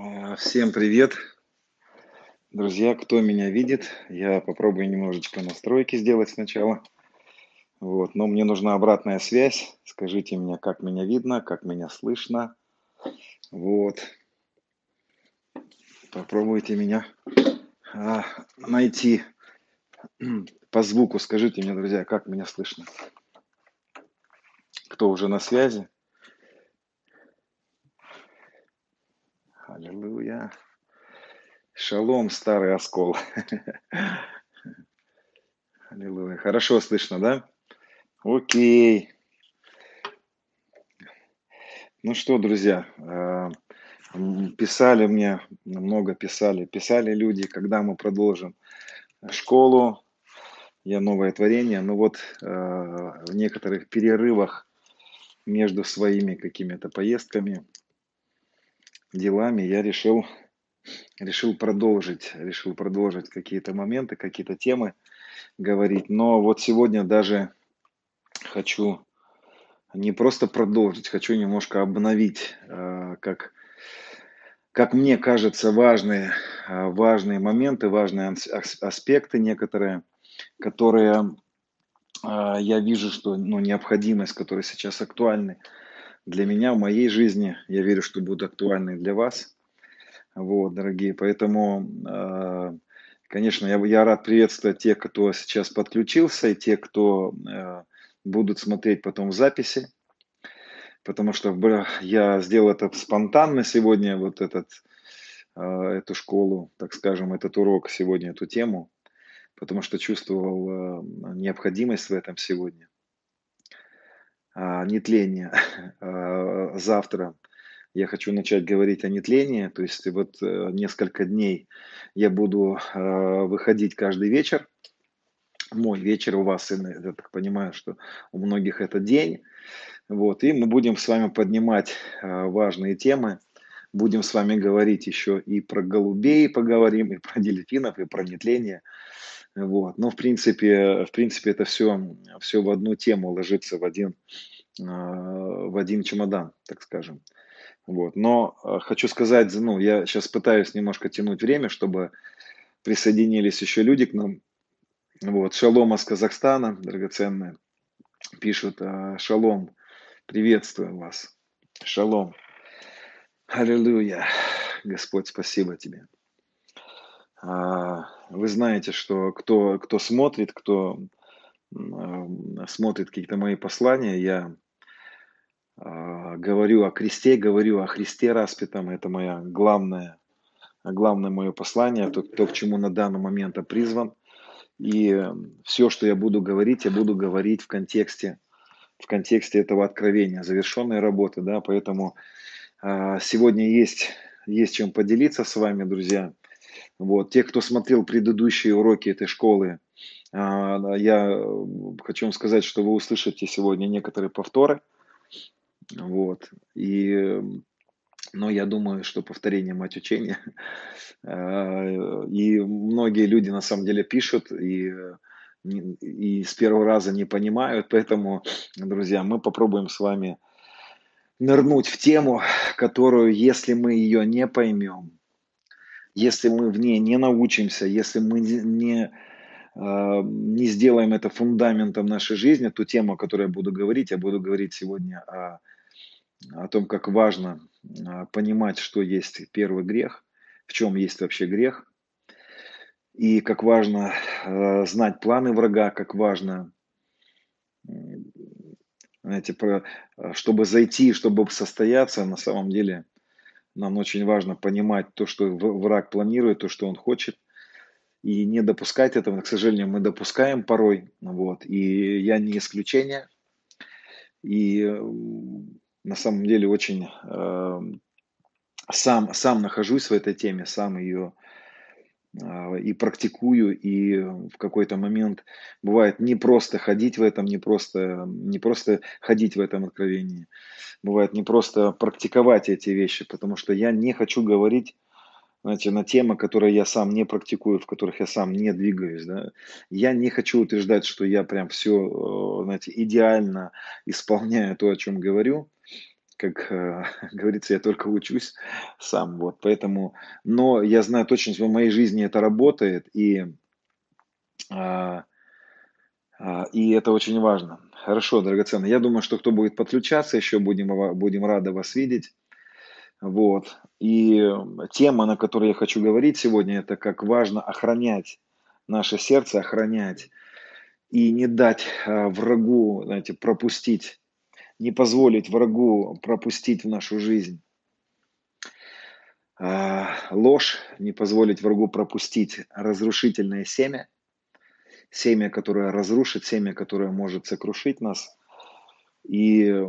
А, Всем привет, друзья, кто меня видит, я попробую немножечко настройки сделать сначала, вот, но мне нужна обратная связь, скажите мне, как меня видно, как меня слышно, вот, попробуйте меня а, найти по звуку, скажите мне, друзья, как меня слышно, кто уже на связи, аллилуйя, шалом, старый оскол, аллилуйя, хорошо слышно, да? Окей. Ну что, друзья, м, писали мне, много писали, писали люди, когда мы продолжим школу, я новое творение, но вот а, в некоторых перерывах между своими какими-то поездками, делами я решил, решил продолжить, решил продолжить какие-то моменты, какие-то темы говорить. Но вот сегодня даже хочу не просто продолжить, хочу немножко обновить, а, как, как мне кажется, важные, а, важные моменты, важные ас- ас- аспекты некоторые, которые а, я вижу, что ну, необходимость, которые сейчас актуальны для меня в моей жизни, я верю, что будут актуальны для вас. Вот, дорогие, поэтому, а, конечно, я, я рад приветствовать тех, кто сейчас подключился, и те, кто а, будут смотреть потом в записи, потому что я сделал это спонтанно сегодня, вот этот, а, эту школу, так скажем, этот урок сегодня, эту тему, потому что чувствовал необходимость в этом сегодня. А, нетление. А, Завтра я хочу начать говорить о нетлении, то есть вот э, несколько дней я буду а, выходить каждый вечер. Мой вечер у вас, я так понимаю, что у многих это день. Вот, и мы будем с вами поднимать а, важные темы. Будем с вами говорить еще и про голубей поговорим, и про дельфинов, и про нетление. Вот. Но в принципе, в принципе это все, все в одну тему ложится в один, а, в один чемодан, так скажем. Вот. Но а, хочу сказать, ну, я сейчас пытаюсь немножко тянуть время, чтобы присоединились еще люди к нам. Вот. Шалом из Казахстана, драгоценные, пишут, а, шалом, приветствуем вас. Шалом. Аллилуйя. Господь, спасибо тебе. Вы знаете, что кто, кто смотрит, кто м, смотрит какие-то мои послания, я а, говорю о кресте, говорю о Христе распятом. Это моя главная, главное мое послание, то, то, к чему на данный момент я призван. И все, что я буду говорить, я буду говорить в контексте, в контексте этого откровения, завершенной работы, да, поэтому а, сегодня есть, есть чем поделиться с вами, друзья. Вот. Те, кто смотрел предыдущие уроки этой школы, а, я хочу вам сказать, что вы услышите сегодня некоторые повторы. Вот. И, но я думаю, что повторение мать учения. А, И многие люди на самом деле пишут и, и с первого раза не понимают. Поэтому, друзья, мы попробуем с вами нырнуть в тему, которую, если мы ее не поймем, если мы в ней не научимся, если мы не, не, не сделаем это фундаментом нашей жизни, ту тему, о которой я буду говорить, я буду говорить сегодня о, о том, как важно а, понимать, что есть первый грех, в чем есть вообще грех, и как важно а, знать планы врага, как важно, знаете, про- чтобы зайти, чтобы состояться, на самом деле нам очень важно понимать то, что враг планирует, то, что он хочет, и не допускать этого. К сожалению, мы допускаем порой, вот, и я не исключение, и м, на самом деле очень э, сам, сам нахожусь в этой теме, сам ее а, и практикую, и в какой-то момент бывает не просто ходить в этом, не просто, не просто ходить в этом откровении, бывает не просто практиковать эти вещи, потому что я не хочу говорить знаете, на темы, которые я сам не практикую, в которых я сам не двигаюсь, да. Я не хочу утверждать, что я прям все, знаете, идеально исполняю то, о чем говорю, как э, говорится, я только учусь сам, вот, поэтому, но я знаю точно, что в моей жизни это работает, и, а, а, и это очень важно. Хорошо, драгоценный. Я думаю, что кто будет подключаться, еще будем, будем рады вас видеть. Вот. И тема, на которой я хочу говорить сегодня, это как важно охранять наше сердце, охранять и не дать а, врагу, знаете, пропустить, не позволить врагу пропустить в нашу жизнь а, ложь, не позволить врагу пропустить разрушительное семя, семя, которое разрушит, семя, которое может сокрушить нас. И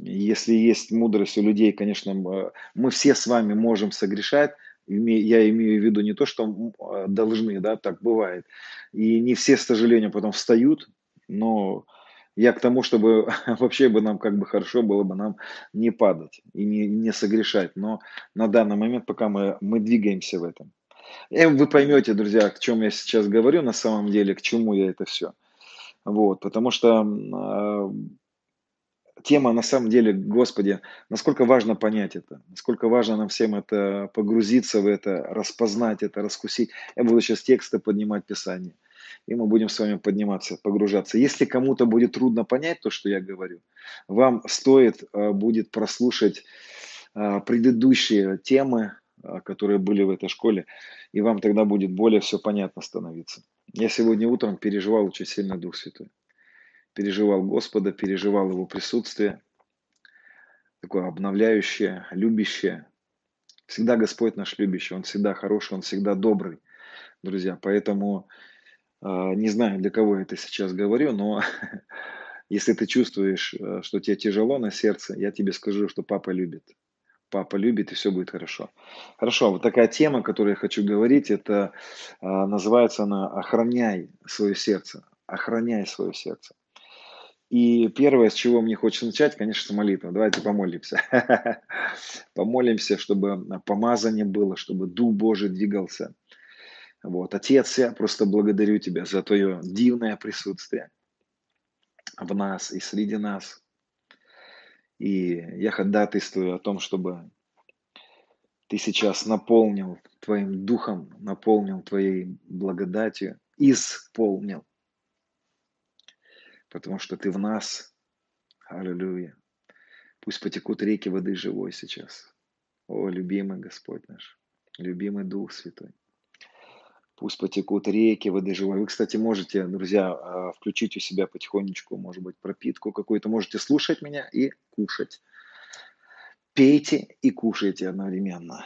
если есть мудрость у людей, конечно, мы все с вами можем согрешать. Я имею в виду не то, что должны, да, так бывает. И не все, к сожалению, потом встают, но я к тому, чтобы вообще бы нам как бы хорошо было бы нам не падать и не, не согрешать. Но на данный момент, пока мы, мы двигаемся в этом. И вы поймете, друзья, о чем я сейчас говорю на самом деле, к чему я это все. Вот, потому что а, тема на самом деле, Господи, насколько важно понять это, насколько важно нам всем это погрузиться в это, распознать это, раскусить. Я буду сейчас тексты поднимать Писание, и мы будем с вами подниматься, погружаться. Если кому-то будет трудно понять то, что я говорю, вам стоит а, будет прослушать а, предыдущие темы, а, которые были в этой школе, и вам тогда будет более все понятно становиться. Я сегодня утром переживал очень сильно Дух Святой переживал Господа, переживал Его присутствие, такое обновляющее, любящее. Всегда Господь наш любящий, Он всегда хороший, Он всегда добрый, друзья. Поэтому не знаю, для кого я это сейчас говорю, но если ты чувствуешь, э, что тебе тяжело на сердце, я тебе скажу, что папа любит. Папа любит, и все будет хорошо. Хорошо, вот такая тема, которую я хочу говорить, это а, называется она «Охраняй свое сердце». Охраняй свое сердце. И первое, с чего мне хочется начать, конечно, молитва. Давайте помолимся. Помолимся, чтобы помазание было, чтобы Дух Божий двигался. Вот. Отец, я просто благодарю Тебя за Твое дивное присутствие в нас и среди нас. И я ходатайствую о том, чтобы Ты сейчас наполнил Твоим Духом, наполнил Твоей благодатью, исполнил потому что ты в нас. Аллилуйя. Пусть потекут реки воды живой сейчас. О, любимый Господь наш, любимый Дух Святой. Пусть потекут реки воды живой. Вы, кстати, можете, друзья, а, включить у себя потихонечку, может быть, пропитку какую-то. Можете слушать меня и кушать. Пейте и кушайте одновременно.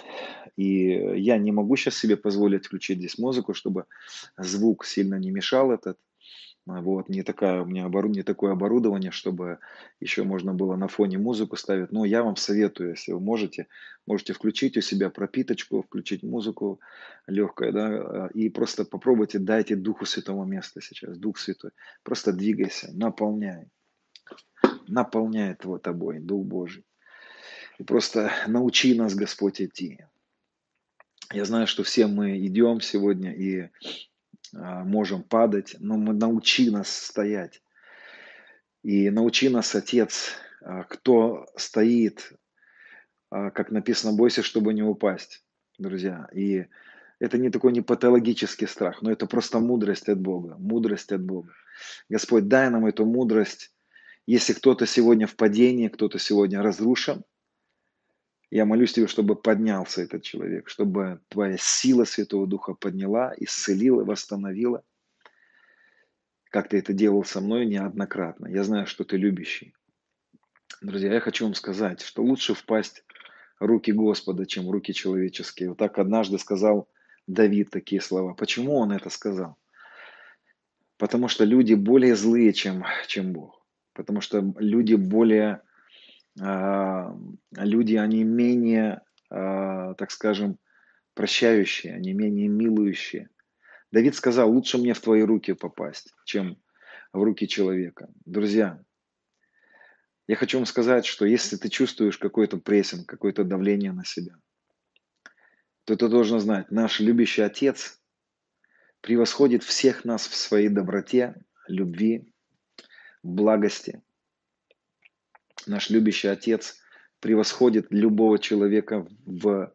И я не могу сейчас себе позволить включить здесь музыку, чтобы звук сильно не мешал этот. Вот, не, такая, у меня обору, не такое оборудование, чтобы еще можно было на фоне музыку ставить. Но я вам советую, если вы можете, можете включить у себя пропиточку, включить музыку легкую, да, и просто попробуйте, дайте Духу Святого места сейчас, Дух Святой. Просто двигайся, наполняй, наполняй его тобой, Дух Божий. И просто научи нас, Господь, идти. Я знаю, что все мы идем сегодня, и а, можем падать, но мы научи нас стоять. И научи нас, Отец, а, кто стоит, а, как написано, бойся, чтобы не упасть, друзья. И это не такой не патологический страх, но это просто мудрость от Бога, мудрость от Бога. Господь, дай нам эту мудрость. Если кто-то сегодня в падении, кто-то сегодня разрушен, я молюсь тебе, чтобы поднялся этот человек, чтобы твоя сила Святого Духа подняла, исцелила, восстановила, как ты это делал со мной неоднократно. Я знаю, что ты любящий. Друзья, я хочу вам сказать, что лучше впасть в руки Господа, чем в руки человеческие. Вот так однажды сказал Давид такие слова. Почему он это сказал? Потому что люди более злые, чем, чем Бог. Потому что люди более люди, они менее, а, так скажем, прощающие, они менее милующие. Давид сказал, лучше мне в твои руки попасть, чем в руки человека. Друзья, я хочу вам сказать, что если ты чувствуешь какой-то прессинг, какое-то давление на себя, то ты должен знать, наш любящий Отец превосходит всех нас в своей доброте, любви, благости – Наш любящий Отец превосходит любого человека в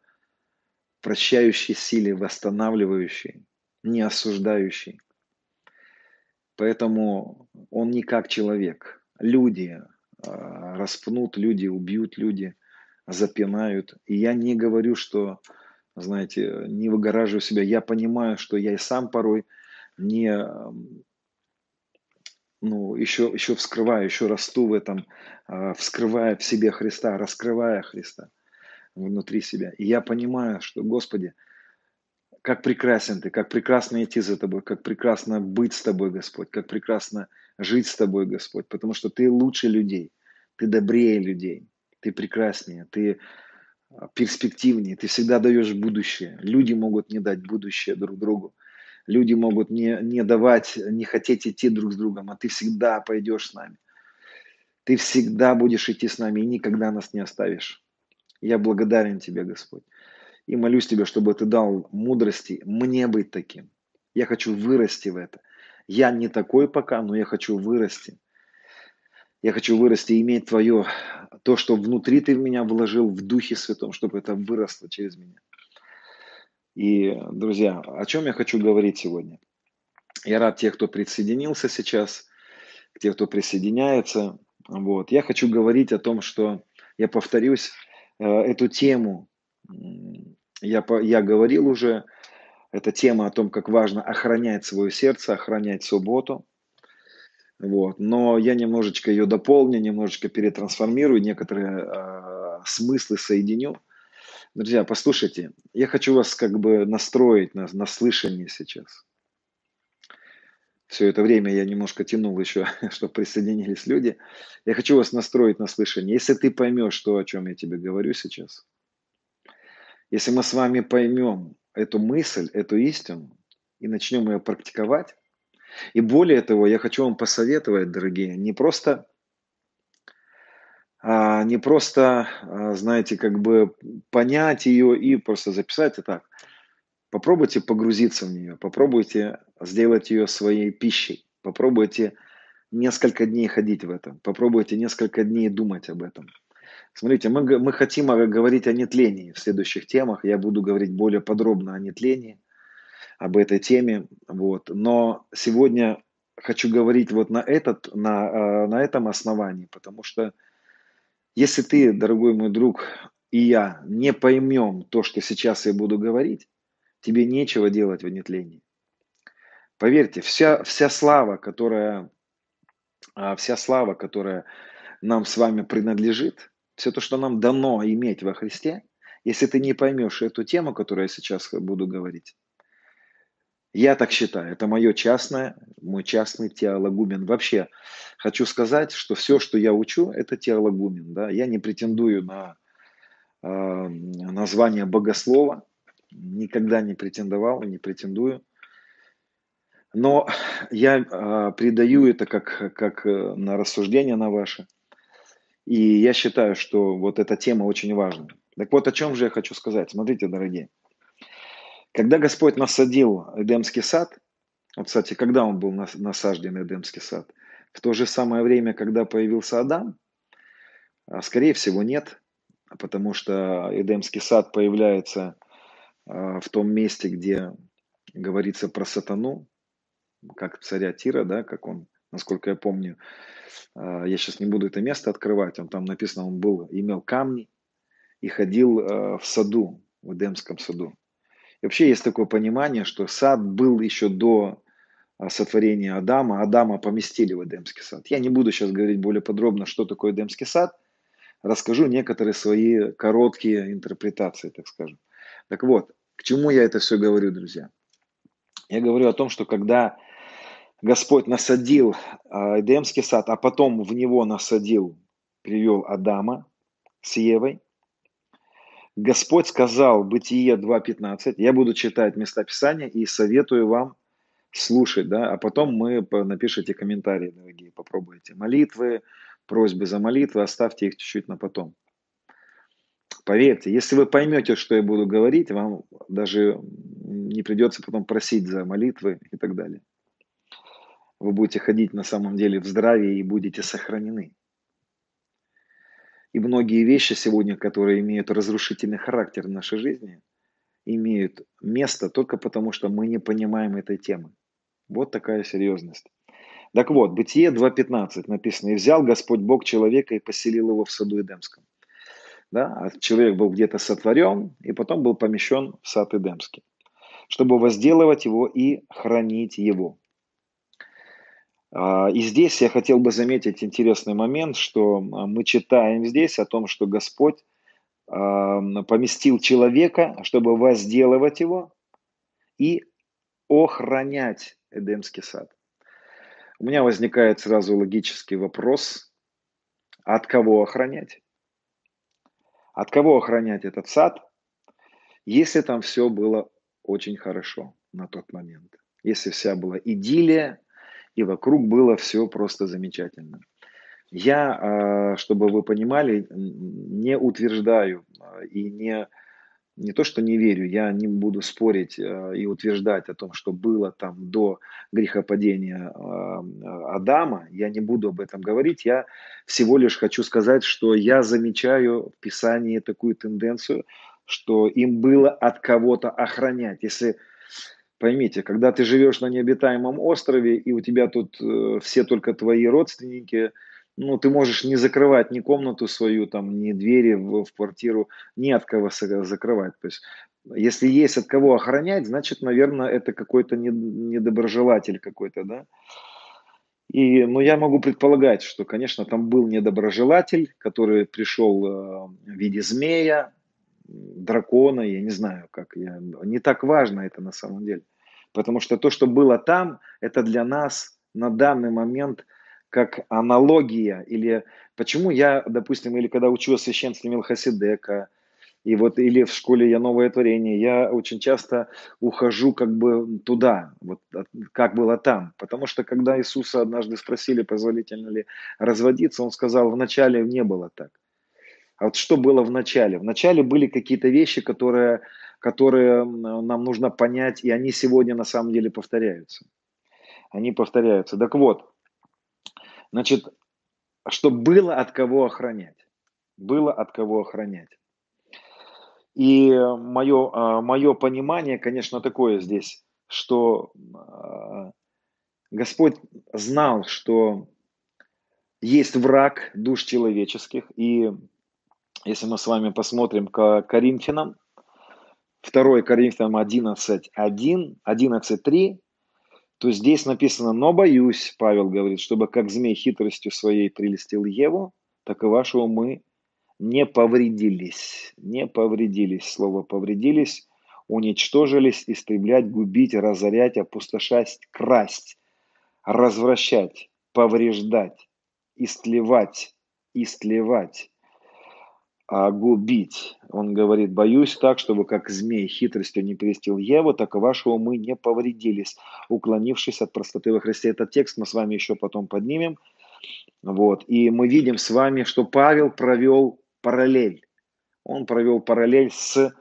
прощающей силе, восстанавливающей, не осуждающей. Поэтому он не как человек. Люди а, распнут, люди убьют, люди запинают. И я не говорю, что, знаете, не выгораживаю себя. Я понимаю, что я и сам порой не, ну, еще, еще вскрываю, еще расту в этом, а, вскрывая в себе Христа, раскрывая Христа внутри себя. И я понимаю, что, Господи, как прекрасен Ты, как прекрасно идти за Тобой, как прекрасно быть с Тобой, Господь, как прекрасно жить с Тобой, Господь, потому что Ты лучше людей, Ты добрее людей, Ты прекраснее, Ты а, перспективнее, Ты всегда даешь будущее. Люди могут не дать будущее друг другу, люди могут не, не давать, не хотеть идти друг с другом, а Ты всегда пойдешь с нами. Ты всегда будешь идти с нами и никогда нас не оставишь. Я благодарен Тебе, Господь. И молюсь Тебя, чтобы Ты дал мудрости мне быть таким. Я хочу вырасти в это. Я не такой пока, но я хочу вырасти. Я хочу вырасти и иметь Твое, то, что внутри Ты в меня вложил в Духе Святом, чтобы это выросло через меня. И, друзья, о чем я хочу говорить сегодня? Я рад тех, кто присоединился сейчас, тех, кто присоединяется. Вот. Я хочу говорить о том, что, я повторюсь, э, эту тему я, я говорил уже, это тема о том, как важно охранять свое сердце, охранять субботу. Вот. Но я немножечко ее дополню, немножечко перетрансформирую, некоторые э, смыслы соединю. Друзья, послушайте, я хочу вас как бы настроить на, на слышание сейчас. Все это время я немножко тянул еще, чтобы присоединились люди. Я хочу вас настроить на слышание. Если ты поймешь то, о чем я тебе говорю сейчас, если мы с вами поймем эту мысль, эту истину и начнем ее практиковать, и более того, я хочу вам посоветовать, дорогие, не просто, не просто, а, знаете, как бы понять ее и просто записать это так. Попробуйте погрузиться в нее, попробуйте сделать ее своей пищей, попробуйте несколько дней ходить в этом, попробуйте несколько дней думать об этом – Смотрите, мы, мы хотим говорить о нетлении в следующих темах. Я буду говорить более подробно о нетлении, об этой теме. Вот. Но сегодня хочу говорить вот на, этот, на, э, на этом основании, потому что если ты, дорогой мой друг, и я не поймем то, что сейчас я буду говорить, тебе нечего делать в нетлении. Поверьте, вся, вся слава, которая, а, вся слава, которая нам с вами принадлежит, все то, что нам дано иметь во Христе, если ты не поймешь эту тему, которую я сейчас буду говорить, я так считаю, это мое частное, мой частный теологумен. Вообще, хочу сказать, что все, что я учу, это теологумен. Да? Я не претендую на э, название богослова, никогда не претендовал и не претендую. Но я э, придаю это как, как э, на рассуждение на ваше – и я считаю, что вот эта тема очень важна. Так вот, о чем же я хочу сказать. Смотрите, дорогие. Когда Господь насадил Эдемский сад, вот, кстати, когда он был насажден Эдемский сад? В то же самое время, когда появился Адам? А, скорее всего, нет, потому что Эдемский сад появляется а, в том месте, где говорится про сатану, как царя Тира, да, как он насколько я помню. А, я сейчас не буду это место открывать, он там написано, он был, имел камни и ходил в саду, в Эдемском саду. Вообще есть такое понимание, что сад был еще до а, сотворения Адама, Адама поместили в Эдемский сад. Я не буду сейчас говорить более подробно, что такое Эдемский сад, расскажу некоторые свои короткие интерпретации, так скажем. Так вот, к чему я это все говорю, друзья? Я говорю о том, что когда Господь насадил а, Эдемский сад, а потом в него насадил, привел Адама с Евой. Господь сказал, Бытие 2.15, я буду читать места Писания и советую вам слушать, да, а потом мы напишите комментарии, дорогие, попробуйте. Молитвы, просьбы за молитвы, оставьте их чуть-чуть на потом. Поверьте, если вы поймете, что я буду говорить, вам даже не придется потом просить за молитвы и так далее вы будете ходить на самом деле в здравии и будете сохранены. И многие вещи сегодня, которые имеют разрушительный характер в нашей жизни, имеют место только потому, что мы не понимаем этой темы. Вот такая серьезность. Так вот, Бытие 2.15 написано, «И взял Господь Бог человека и поселил его в саду Эдемском». Да? А человек был где-то сотворен, и потом был помещен в сад Эдемский, чтобы возделывать его и хранить его. А, и здесь я хотел бы заметить интересный момент, что а, мы читаем здесь о том, что Господь а, поместил человека, чтобы возделывать его и охранять Эдемский сад. У меня возникает сразу логический вопрос, от кого охранять? От кого охранять этот сад, если там все было очень хорошо на тот момент? Если вся была идиллия, и вокруг было все просто замечательно. Я, а, чтобы вы понимали, не утверждаю а, и не, не то, что не верю, я не буду спорить а, и утверждать о том, что было там до грехопадения Адама, я не буду об этом говорить, я всего лишь хочу сказать, что я замечаю в Писании такую тенденцию, что им было от кого-то охранять. Если Поймите, когда ты живешь на необитаемом острове, и у тебя тут э, все только твои родственники, ну, ты можешь не закрывать ни комнату свою, там, ни двери в, в квартиру, ни от кого закрывать. То есть, если есть от кого охранять, значит, наверное, это какой-то недоброжелатель какой-то, да. И, ну, я могу предполагать, что, конечно, там был недоброжелатель, который пришел э, в виде змея, дракона, я не знаю, как я, не так важно это на самом деле. Потому что то, что было там, это для нас на данный момент как аналогия. Или почему я, допустим, или когда учил священстве Милхасидека, и вот или в школе я новое творение, я очень часто ухожу как бы туда, вот как было там. Потому что когда Иисуса однажды спросили, позволительно ли разводиться, он сказал, вначале не было так. А вот что было в начале? В начале были какие-то вещи, которые которые нам нужно понять, и они сегодня на самом деле повторяются. Они повторяются. Так вот, значит, что было от кого охранять. Было от кого охранять. И мое, а, мое понимание, конечно, такое здесь, что а, Господь знал, что есть враг душ человеческих. И если мы с вами посмотрим к Коринфянам, 2 Коринфянам 11, 1, 11, 3, то здесь написано, но боюсь, Павел говорит, чтобы как змей хитростью своей прелестил Еву, так и вашего мы не повредились. Не повредились. Слово повредились, уничтожились, истреблять, губить, разорять, опустошать, красть, развращать, повреждать, истлевать, истлевать а, губить. Он говорит, боюсь так, чтобы как змей хитростью не перестил Еву, так и вашего мы не повредились, уклонившись от простоты во Христе. Этот текст мы с вами еще потом поднимем. Вот. И мы видим с вами, что Павел провел параллель. Он провел параллель с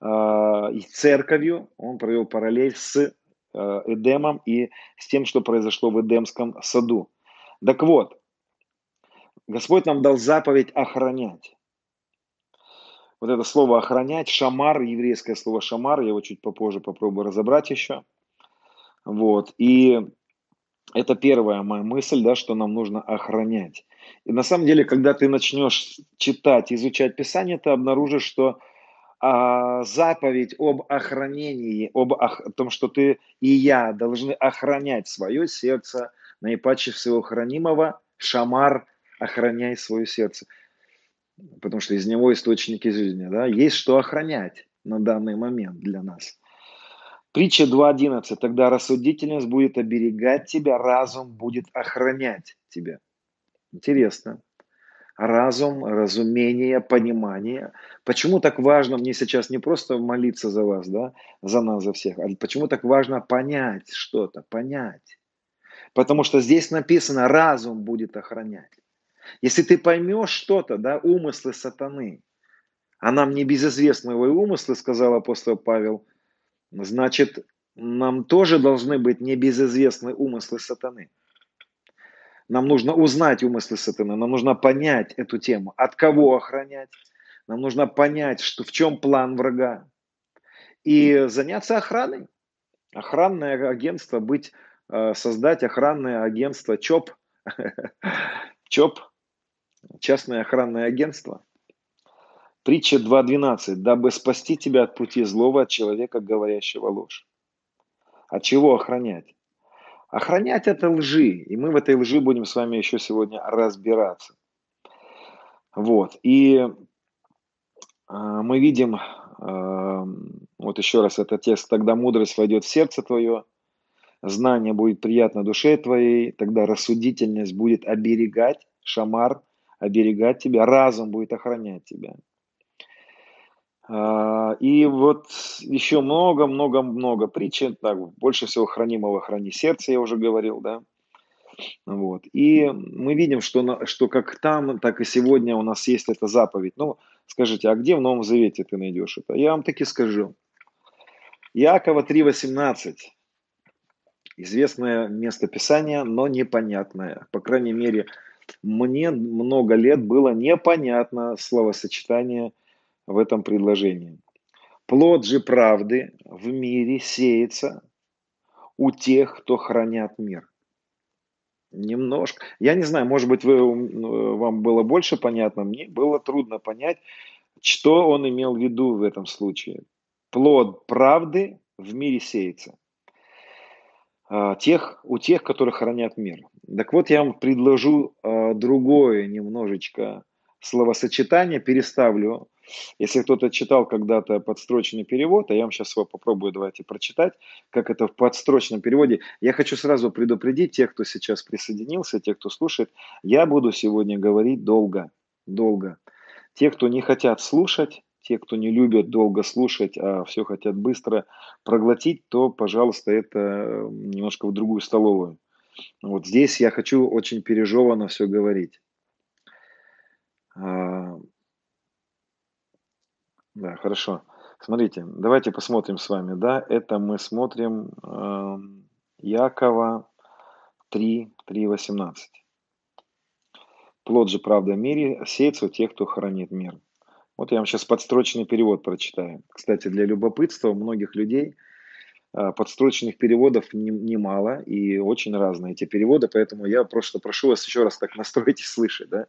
э, церковью, он провел параллель с э, Эдемом и с тем, что произошло в Эдемском саду. Так вот, Господь нам дал заповедь охранять вот это слово охранять, шамар, еврейское слово шамар, я его чуть попозже попробую разобрать еще. Вот. И это первая моя мысль, да, что нам нужно охранять. И на самом деле, когда ты начнешь читать, изучать Писание, ты обнаружишь, что а, заповедь об охранении, об ох, о том, что ты и я должны охранять свое сердце, наипаче всего хранимого, шамар, охраняй свое сердце потому что из него источники жизни, да, есть что охранять на данный момент для нас. Притча 2.11. Тогда рассудительность будет оберегать тебя, разум будет охранять тебя. Интересно. Разум, разумение, понимание. Почему так важно мне сейчас не просто молиться за вас, да, за нас, за всех, а почему так важно понять что-то, понять? Потому что здесь написано, разум будет охранять. Если ты поймешь что-то, да, умыслы сатаны, а нам не его умыслы, сказал апостол Павел, значит, нам тоже должны быть небезызвестны умыслы сатаны. Нам нужно узнать умыслы сатаны, нам нужно понять эту тему, от кого охранять, нам нужно понять, что, в чем план врага, и заняться охраной. Охранное агентство, быть, э, создать охранное агентство ЧОП, ЧОП, частное охранное агентство. Притча 2.12. «Дабы спасти тебя от пути злого, от человека, говорящего ложь». От чего охранять? Охранять это лжи, и мы в этой лжи будем с вами еще сегодня разбираться. Вот, и э, мы видим, э, вот еще раз этот текст, тогда мудрость войдет в сердце твое, знание будет приятно душе твоей, тогда рассудительность будет оберегать, шамар, оберегать тебя, разум будет охранять тебя. А, и вот еще много-много-много причин, так, больше всего хранимого храни сердце, я уже говорил, да. Вот. И мы видим, что, что как там, так и сегодня у нас есть эта заповедь. Ну, скажите, а где в Новом Завете ты найдешь это? Я вам таки скажу. Якова 3.18. Известное место Писания, но непонятное. По крайней мере, мне много лет было непонятно словосочетание – в этом предложении. Плод же правды в мире сеется у тех, кто хранят мир. Немножко. Я не знаю, может быть, вы, вам было больше понятно, мне было трудно понять, что он имел в виду в этом случае. Плод правды в мире сеется. А, тех, у тех, которые хранят мир. Так вот, я вам предложу а, другое немножечко словосочетание, переставлю если кто-то читал когда-то подстрочный перевод, а я вам сейчас его попробую давайте прочитать, как это в подстрочном переводе. Я хочу сразу предупредить тех, кто сейчас присоединился, тех, кто слушает, я буду сегодня говорить долго, долго. Те, кто не хотят слушать, те, кто не любят долго слушать, а все хотят быстро проглотить, то, пожалуйста, это э, немножко в другую столовую. Вот здесь я хочу очень пережеванно все говорить. А, да, хорошо. Смотрите, давайте посмотрим с вами, да, это мы смотрим э, Якова 3, 3, 18. Плод же правда в мире сеется у тех, кто хранит мир. Вот я вам сейчас подстрочный перевод прочитаю. Кстати, для любопытства у многих людей э, подстрочных переводов немало и очень разные эти переводы, поэтому я просто прошу вас еще раз так настройтесь слышать, да.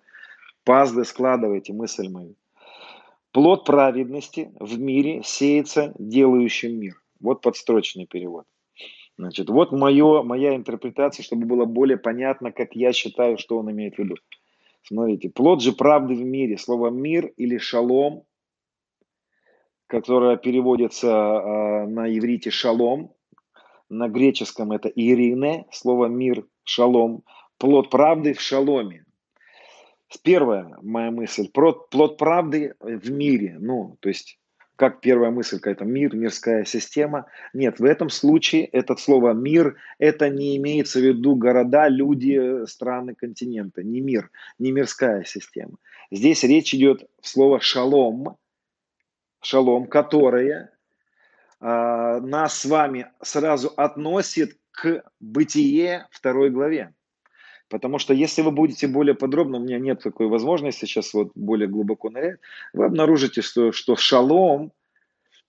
Пазлы складывайте, мысль мою. Плод праведности в мире сеется делающим мир. Вот подстрочный перевод. Значит, вот мое, моя интерпретация, чтобы было более понятно, как я считаю, что он имеет в виду. Смотрите, плод же правды в мире. Слово мир или шалом, которое переводится э, на иврите шалом, на греческом это ирине, слово мир, шалом. Плод правды в шаломе. Первая моя мысль, плод правды в мире, ну, то есть как первая мысль какая-то, мир, мирская система. Нет, в этом случае это слово «мир» это не имеется в виду города, люди, страны, континенты. Не мир, не мирская система. Здесь речь идет в слово «шалом», шалом, которое э, нас с вами сразу относит к бытие второй главе. Потому что если вы будете более подробно, у меня нет такой возможности сейчас вот более глубоко нырять, вы обнаружите, что, что шалом,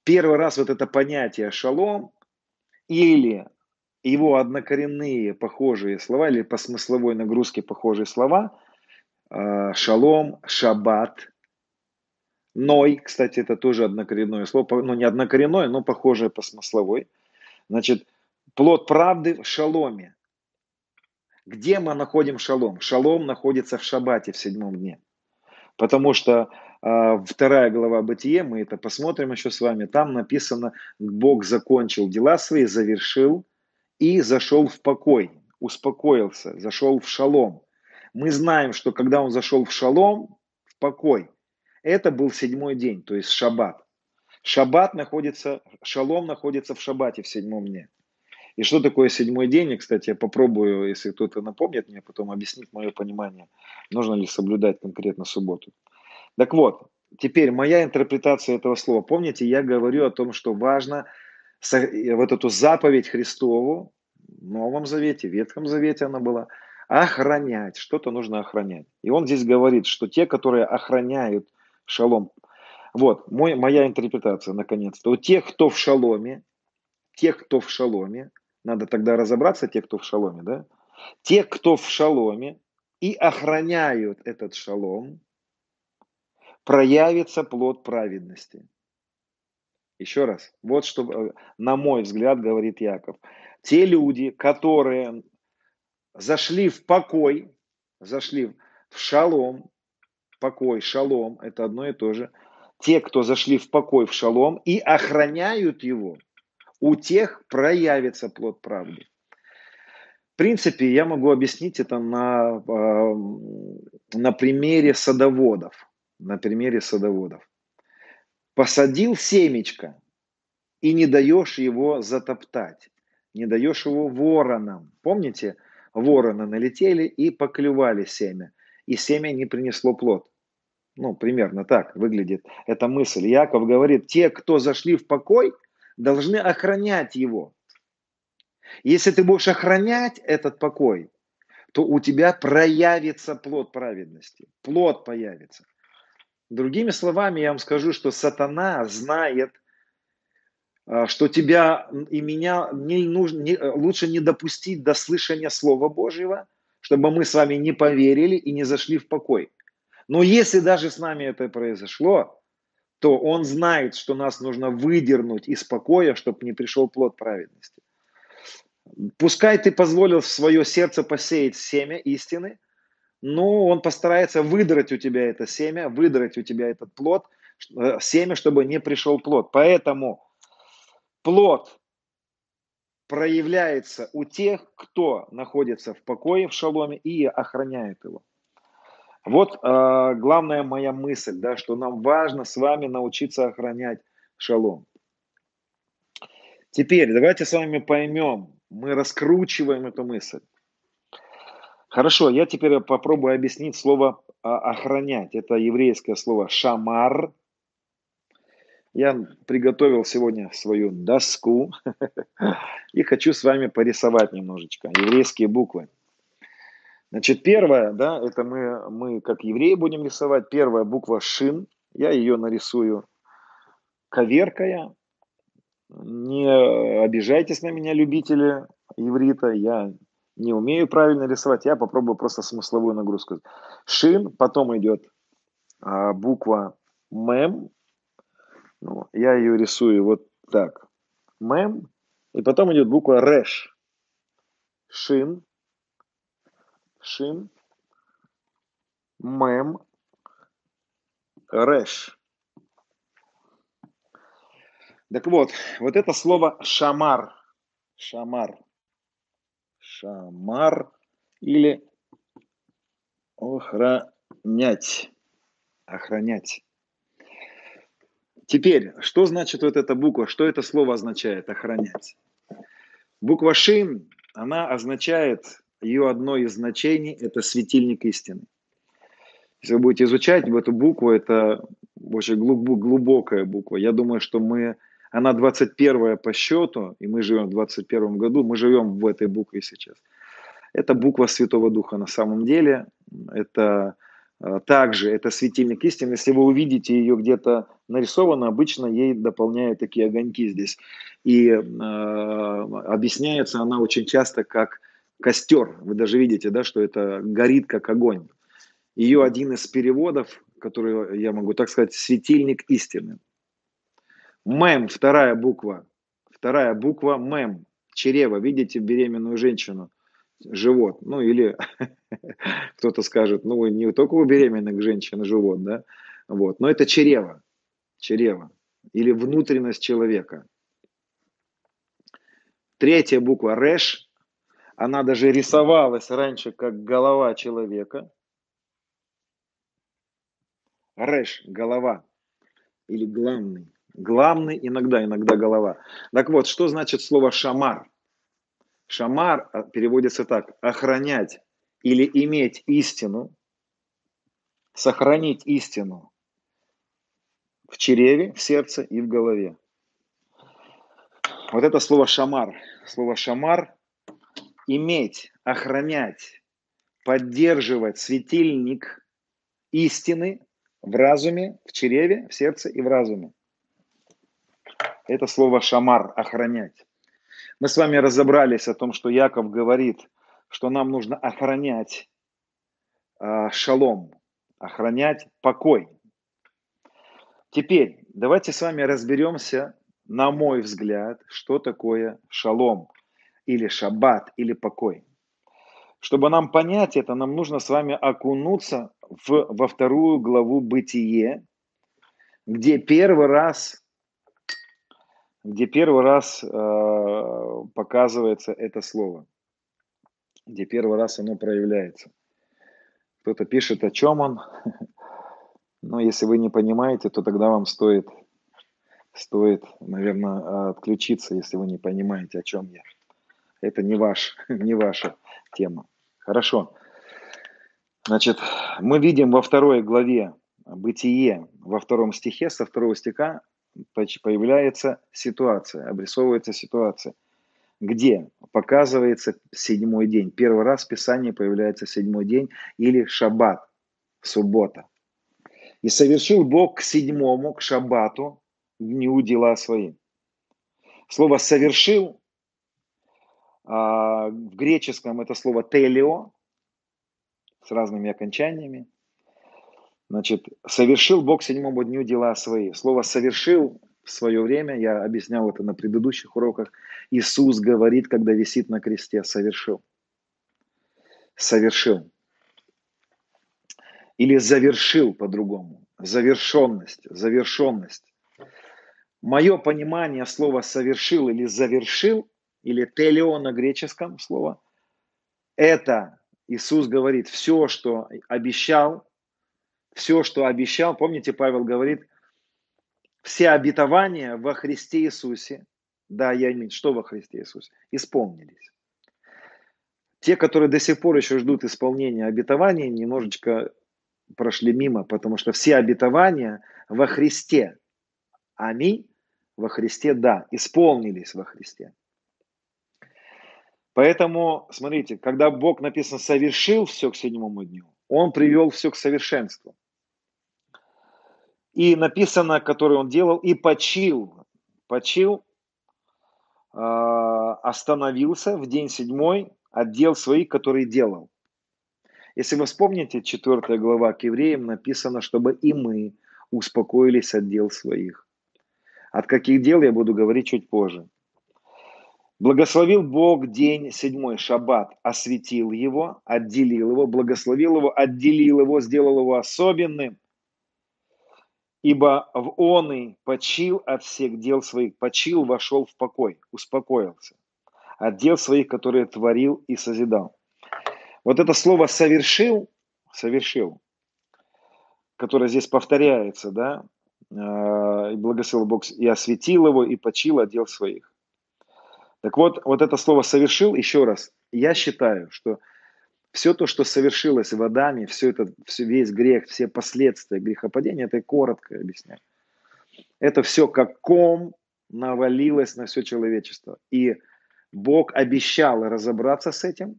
первый раз вот это понятие шалом или его однокоренные похожие слова или по смысловой нагрузке похожие слова, э, шалом, шаббат, ной, кстати, это тоже однокоренное слово, ну не однокоренное, но похожее по смысловой. Значит, плод правды в шаломе. Где мы находим шалом? Шалом находится в шаббате в седьмом дне. Потому что э, вторая глава Бытие, мы это посмотрим еще с вами, там написано, Бог закончил дела свои, завершил и зашел в покой, успокоился, зашел в шалом. Мы знаем, что когда он зашел в шалом, в покой, это был седьмой день, то есть шаббат. Шаббат находится, шалом находится в шаббате в седьмом дне. И что такое седьмой день? И, кстати, я попробую, если кто-то напомнит мне, потом объяснить мое понимание, нужно ли соблюдать конкретно субботу. Так вот, теперь моя интерпретация этого слова. Помните, я говорю о том, что важно вот эту заповедь Христову, в Новом Завете, в Ветхом Завете она была, Охранять. Что-то нужно охранять. И он здесь говорит, что те, которые охраняют шалом. Вот, мой, моя интерпретация, наконец-то. У тех, кто в шаломе, тех, кто в шаломе, надо тогда разобраться, те, кто в шаломе, да? Те, кто в шаломе и охраняют этот шалом, проявится плод праведности. Еще раз, вот что, э, на мой взгляд, говорит Яков. Те люди, которые зашли в покой, зашли в шалом, покой, шалом, это одно и то же. Те, кто зашли в покой, в шалом и охраняют его, у тех проявится плод правды. В принципе, я могу объяснить это на, а, на примере садоводов. На примере садоводов. Посадил семечко и не даешь его затоптать, не даешь его воронам. Помните, вороны налетели и поклевали семя, и семя не принесло плод. Ну, примерно так выглядит эта мысль. Яков говорит, те, кто зашли в покой, должны охранять его. Если ты будешь охранять этот покой, то у тебя проявится плод праведности. Плод появится. Другими словами, я вам скажу, что сатана знает, а, что тебя и меня не нужно, не, лучше не допустить до слышания Слова Божьего, чтобы мы с вами не поверили и не зашли в покой. Но если даже с нами это произошло, то он знает, что нас нужно выдернуть из покоя, чтобы не пришел плод праведности. Пускай ты позволил в свое сердце посеять семя истины, но он постарается выдрать у тебя это семя, выдрать у тебя этот плод, э, семя, чтобы не пришел плод. Поэтому плод проявляется у тех, кто находится в покое, в шаломе и охраняет его. Вот э, главная моя мысль, да, что нам важно с вами научиться охранять шалом. Теперь давайте с вами поймем, мы раскручиваем эту мысль. Хорошо, я теперь попробую объяснить слово а, охранять. Это еврейское слово шамар. Я приготовил сегодня свою доску и хочу с вами порисовать немножечко еврейские буквы. Значит, первая, да, это мы, мы как евреи будем рисовать. Первая буква шин. Я ее нарисую коверкая. Не обижайтесь на меня, любители иврита. Я не умею правильно рисовать. Я попробую просто смысловую нагрузку. Шин, потом идет а, буква мем. Ну, я ее рисую вот так. Мем. И потом идет буква реш. Шин, Шин, Мем, Реш. Так вот, вот это слово шамар, шамар, шамар или охранять, охранять. Теперь, что значит вот эта буква, что это слово означает, охранять? Буква шин, она означает ее одно из значений – это светильник истины. Если вы будете изучать эту букву, это очень глубокая буква. Я думаю, что мы, она 21 по счету, и мы живем в 21 году, мы живем в этой букве сейчас. Это буква Святого Духа на самом деле. Это э, также это светильник истины. Если вы увидите ее где-то нарисовано, обычно ей дополняют такие огоньки здесь. И э, объясняется она очень часто как костер. Вы даже видите, да, что это горит как огонь. Ее один из переводов, который я могу так сказать, светильник истины. Мем, вторая буква. Вторая буква мем. Чрево. Видите беременную женщину? Живот. Ну или кто-то скажет, ну не только у беременных женщин живот, да? Вот. Но это чрево. Чрево. Или внутренность человека. Третья буква реш она даже рисовалась раньше как голова человека. Рэш – голова или главный. Главный иногда, иногда голова. Так вот, что значит слово шамар? Шамар а, переводится так – охранять или иметь истину, сохранить истину в чреве, в сердце и в голове. Вот это слово шамар. Слово шамар иметь, охранять, поддерживать светильник истины в разуме, в чреве, в сердце и в разуме. Это слово шамар – охранять. Мы с вами разобрались о том, что Яков говорит, что нам нужно охранять э, шалом, охранять покой. Теперь давайте с вами разберемся, на мой взгляд, что такое шалом или шаббат или покой. Чтобы нам понять это, нам нужно с вами окунуться в, во вторую главу Бытие, где первый раз, где первый раз э, показывается это слово, где первый раз оно проявляется. Кто-то пишет, о чем он. Но если вы не понимаете, то тогда вам стоит, стоит, наверное, отключиться, если вы не понимаете, о чем я. Это не, ваш, не ваша тема. Хорошо. Значит, мы видим во второй главе Бытие, во втором стихе, со второго стиха появляется ситуация, обрисовывается ситуация, где показывается седьмой день. Первый раз в Писании появляется седьмой день или шаббат, суббота. И совершил Бог к седьмому, к шаббату, дню дела свои. Слово «совершил» в греческом это слово телео с разными окончаниями. Значит, совершил Бог седьмому дню дела свои. Слово совершил в свое время, я объяснял это на предыдущих уроках, Иисус говорит, когда висит на кресте, совершил. Совершил. Или завершил по-другому. Завершенность, завершенность. Мое понимание слова совершил или завершил или телео на греческом слово, это Иисус говорит, все, что обещал, все, что обещал, помните, Павел говорит, все обетования во Христе Иисусе, да, я имею, что во Христе Иисусе, исполнились. Те, которые до сих пор еще ждут исполнения обетований, немножечко прошли мимо, потому что все обетования во Христе, аминь, во Христе, да, исполнились во Христе. Поэтому, смотрите, когда Бог, написано, совершил все к седьмому дню, Он привел все к совершенству. И написано, который Он делал, и почил. Почил, а, остановился в день седьмой от дел своих, которые делал. Если вы вспомните, 4 глава к евреям написано, чтобы и мы успокоились от дел своих. От каких дел я буду говорить чуть позже. Благословил Бог день седьмой, шаббат, осветил его, отделил его, благословил его, отделил его, сделал его особенным, ибо в он и почил от всех дел своих, почил, вошел в покой, успокоился от дел своих, которые творил и созидал. Вот это слово «совершил», «совершил», которое здесь повторяется, да, э, и благословил Бог, и осветил его, и почил от дел своих. Так вот, вот это слово «совершил», еще раз, я считаю, что все то, что совершилось в Адаме, все это, все, весь грех, все последствия грехопадения, это я коротко объясняю. Это все как ком навалилось на все человечество. И Бог обещал разобраться с этим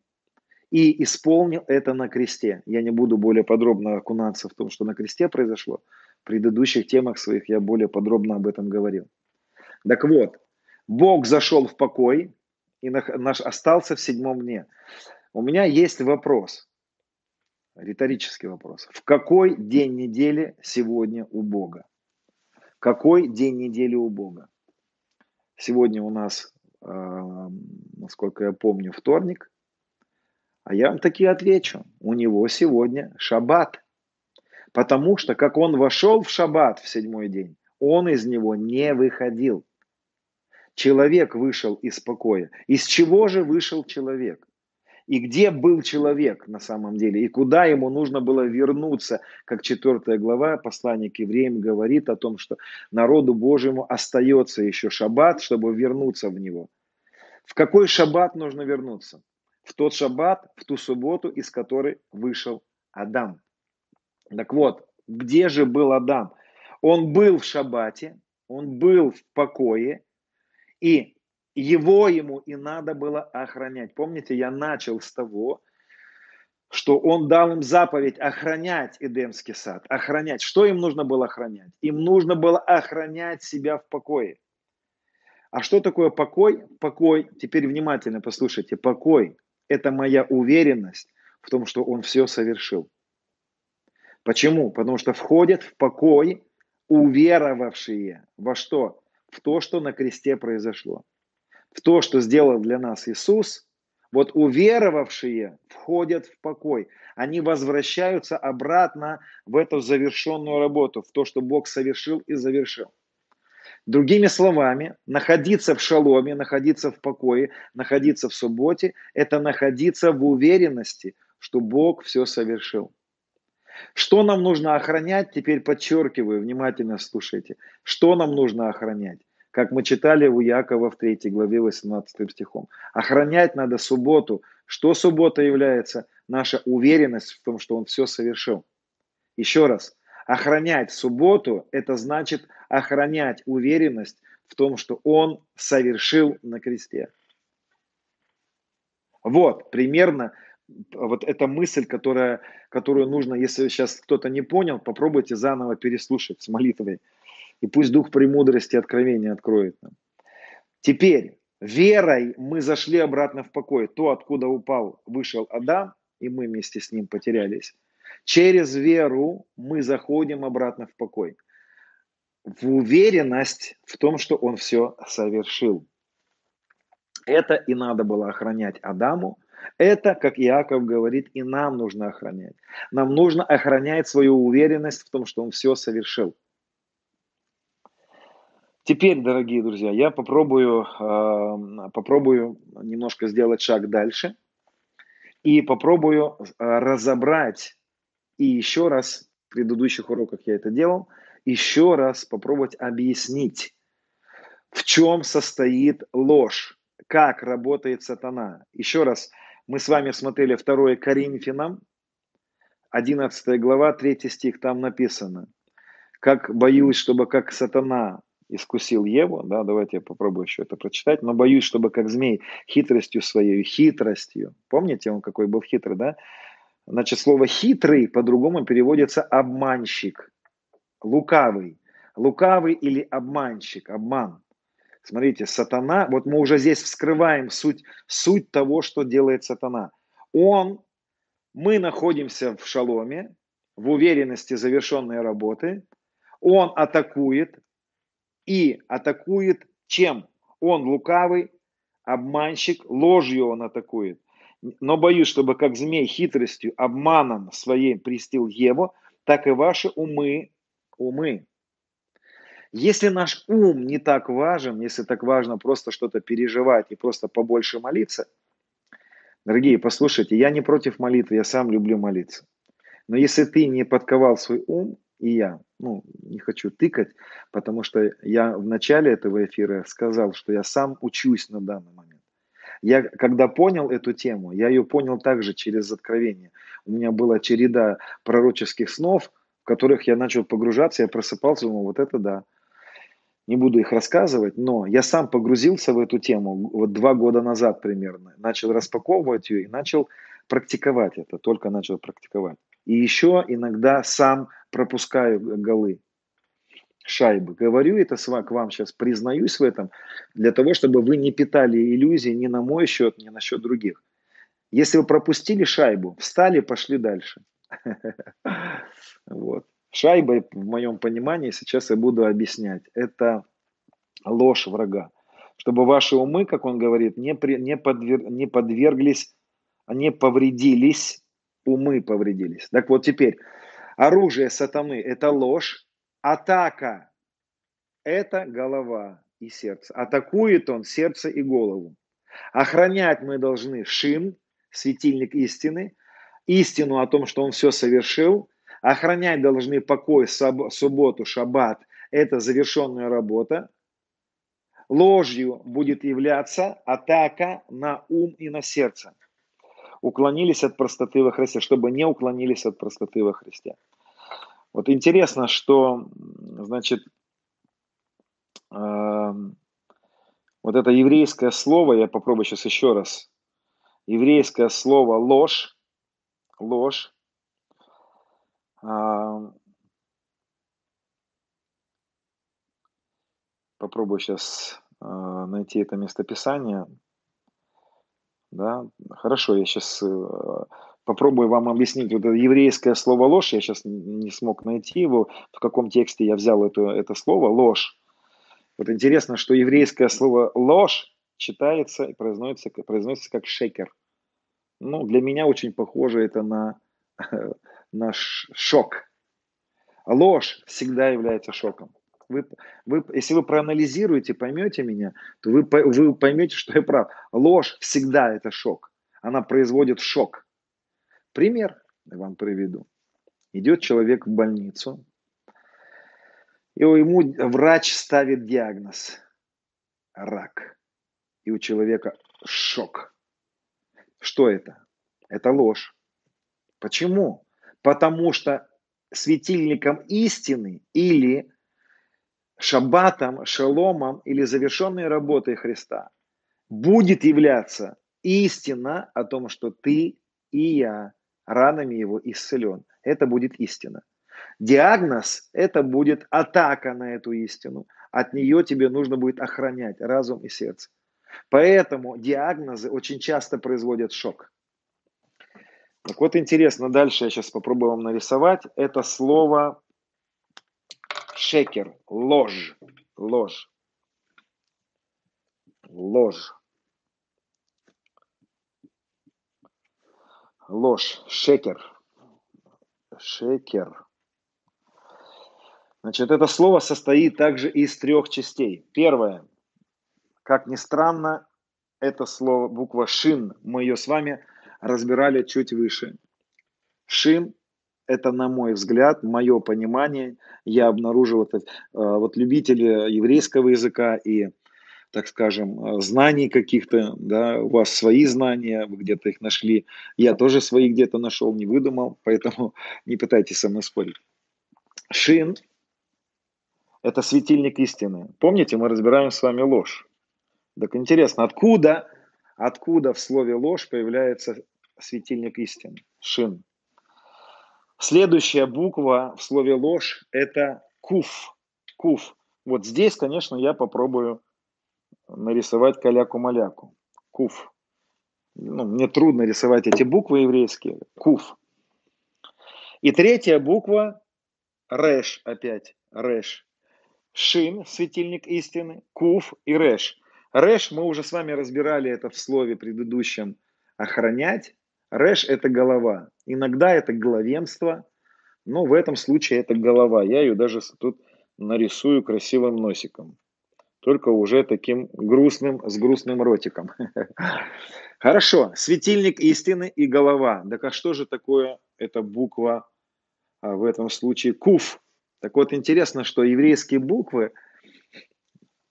и исполнил это на кресте. Я не буду более подробно окунаться в том, что на кресте произошло. В предыдущих темах своих я более подробно об этом говорил. Так вот, Бог зашел в покой и наш остался в седьмом дне. У меня есть вопрос, риторический вопрос. В какой день недели сегодня у Бога? Какой день недели у Бога? Сегодня у нас, э, насколько я помню, вторник. А я вам таки отвечу. У него сегодня шаббат. Потому что, как он вошел в шаббат в седьмой день, он из него не выходил. Человек вышел из покоя. Из чего же вышел человек? И где был человек на самом деле? И куда ему нужно было вернуться? Как 4 глава послания к евреям говорит о том, что народу Божьему остается еще шаббат, чтобы вернуться в него. В какой шаббат нужно вернуться? В тот шаббат, в ту субботу, из которой вышел Адам. Так вот, где же был Адам? Он был в шаббате, он был в покое, и его ему и надо было охранять. Помните, я начал с того, что он дал им заповедь охранять Эдемский сад, охранять. Что им нужно было охранять? Им нужно было охранять себя в покое. А что такое покой? Покой, теперь внимательно послушайте, покой – это моя уверенность в том, что он все совершил. Почему? Потому что входят в покой уверовавшие во что? В то, что на кресте произошло. В то, что сделал для нас Иисус, вот уверовавшие входят в покой. Они возвращаются обратно в эту завершенную работу, в то, что Бог совершил и завершил. Другими словами, находиться в шаломе, находиться в покое, находиться в субботе – это находиться в уверенности, что Бог все совершил. Что нам нужно охранять? Теперь подчеркиваю, внимательно слушайте. Что нам нужно охранять? Как мы читали у Якова в 3 главе 18 стихом. Охранять надо субботу. Что суббота является? Наша уверенность в том, что он все совершил. Еще раз. Охранять субботу – это значит охранять уверенность в том, что он совершил на кресте. Вот, примерно вот эта мысль, которая, которую нужно, если сейчас кто-то не понял, попробуйте заново переслушать с молитвой. И пусть Дух премудрости и откровения откроет нам. Теперь, верой мы зашли обратно в покой. То, откуда упал, вышел Адам, и мы вместе с ним потерялись. Через веру мы заходим обратно в покой. В уверенность в том, что он все совершил. Это и надо было охранять Адаму. Это, как Иаков говорит, и нам нужно охранять. Нам нужно охранять свою уверенность в том, что он все совершил. Теперь, дорогие друзья, я попробую, э, попробую немножко сделать шаг дальше и попробую э, разобрать и еще раз, в предыдущих уроках я это делал, еще раз попробовать объяснить, в чем состоит ложь, как работает сатана. Еще раз, мы с вами смотрели 2 Коринфянам, 11 глава, 3 стих, там написано, как боюсь, чтобы как сатана искусил Еву, да, давайте я попробую еще это прочитать, но боюсь, чтобы как змей хитростью своей, хитростью, помните, он какой был хитрый, да? Значит, слово хитрый по-другому переводится обманщик, лукавый, лукавый или обманщик, обман. Смотрите, сатана, вот мы уже здесь вскрываем суть, суть того, что делает сатана. Он, мы находимся в шаломе, в уверенности завершенной работы, он атакует, и атакует чем? Он лукавый, обманщик, ложью он атакует. Но боюсь, чтобы как змей хитростью, обманом своим пристил Еву, так и ваши умы, умы. Если наш ум не так важен, если так важно просто что-то переживать и просто побольше молиться, дорогие, послушайте, я не против молитвы, я сам люблю молиться. Но если ты не подковал свой ум, и я, ну, не хочу тыкать, потому что я в начале этого эфира сказал, что я сам учусь на данный момент. Я, когда понял эту тему, я ее понял также через откровение. У меня была череда пророческих снов, в которых я начал погружаться, я просыпался, думал, вот это да. Не буду их рассказывать, но я сам погрузился в эту тему вот два года назад примерно. Начал распаковывать ее и начал практиковать это, только начал практиковать. И еще иногда сам пропускаю голы, шайбы. Говорю это к вам сейчас, признаюсь в этом, для того, чтобы вы не питали иллюзий ни на мой счет, ни на счет других. Если вы пропустили шайбу, встали, пошли дальше. Вот. Шайбой, в моем понимании, сейчас я буду объяснять. Это ложь врага. Чтобы ваши умы, как он говорит, не, при, не, подвер, не подверглись, не повредились, умы повредились. Так вот теперь, оружие сатаны – это ложь, атака – это голова и сердце. Атакует он сердце и голову. Охранять мы должны шин, светильник истины, истину о том, что он все совершил. Охранять должны покой, субботу, шаббат. Это завершенная работа. Ложью будет являться атака на ум и на сердце. Уклонились от простоты во Христе, чтобы не уклонились от простоты во Христе. Вот интересно, что, значит, э, вот это еврейское слово, я попробую сейчас еще раз. Еврейское слово ложь, ложь. А, попробую сейчас а, найти это местописание. Да, хорошо, я сейчас э, попробую вам объяснить вот это еврейское слово ложь. Я сейчас не смог найти его, в каком тексте я взял это, это слово ложь. Вот интересно, что еврейское слово ложь читается и произносится, произносится как шекер. Ну, для меня очень похоже это на, на шок. Ложь всегда является шоком. Вы, вы, если вы проанализируете, поймете меня, то вы, вы поймете, что я прав. Ложь всегда это шок. Она производит шок. Пример я вам приведу. Идет человек в больницу, и ему врач ставит диагноз – рак. И у человека шок. Что это? Это ложь. Почему? Потому что светильником истины или шаббатом, шаломом или завершенной работой Христа будет являться истина о том, что ты и я ранами его исцелен. Это будет истина. Диагноз – это будет атака на эту истину. От нее тебе нужно будет охранять разум и сердце. Поэтому диагнозы очень часто производят шок. Так вот интересно, дальше я сейчас попробую вам нарисовать. Это слово Шекер, ложь, ложь, ложь, ложь, шекер, шекер. Значит, это слово состоит также из трех частей. Первое, как ни странно, это слово, буква шин, мы ее с вами разбирали чуть выше. Шин это, на мой взгляд, мое понимание, я обнаружил это, э, вот любители еврейского языка и, так скажем, э, знаний каких-то, да, у вас свои знания, вы где-то их нашли, я тоже свои где-то нашел, не выдумал, поэтому не пытайтесь со мной спорить. Шин – это светильник истины. Помните, мы разбираем с вами ложь. Так интересно, откуда, откуда в слове ложь появляется светильник истины? Шин. Следующая буква в слове ложь – это куф. Куф. Вот здесь, конечно, я попробую нарисовать каляку-маляку. Куф. Ну, мне трудно рисовать эти буквы еврейские. Куф. И третья буква – реш опять. Реш. Шин – светильник истины. Куф и реш. Реш мы уже с вами разбирали это в слове предыдущем «охранять». Реш – это голова. Иногда это главенство, но в этом случае это голова. Я ее даже тут нарисую красивым носиком. Только уже таким грустным, с грустным ротиком. Хорошо, светильник истины и голова. Так а что же такое эта буква а, в этом случае куф? Так вот, интересно, что еврейские буквы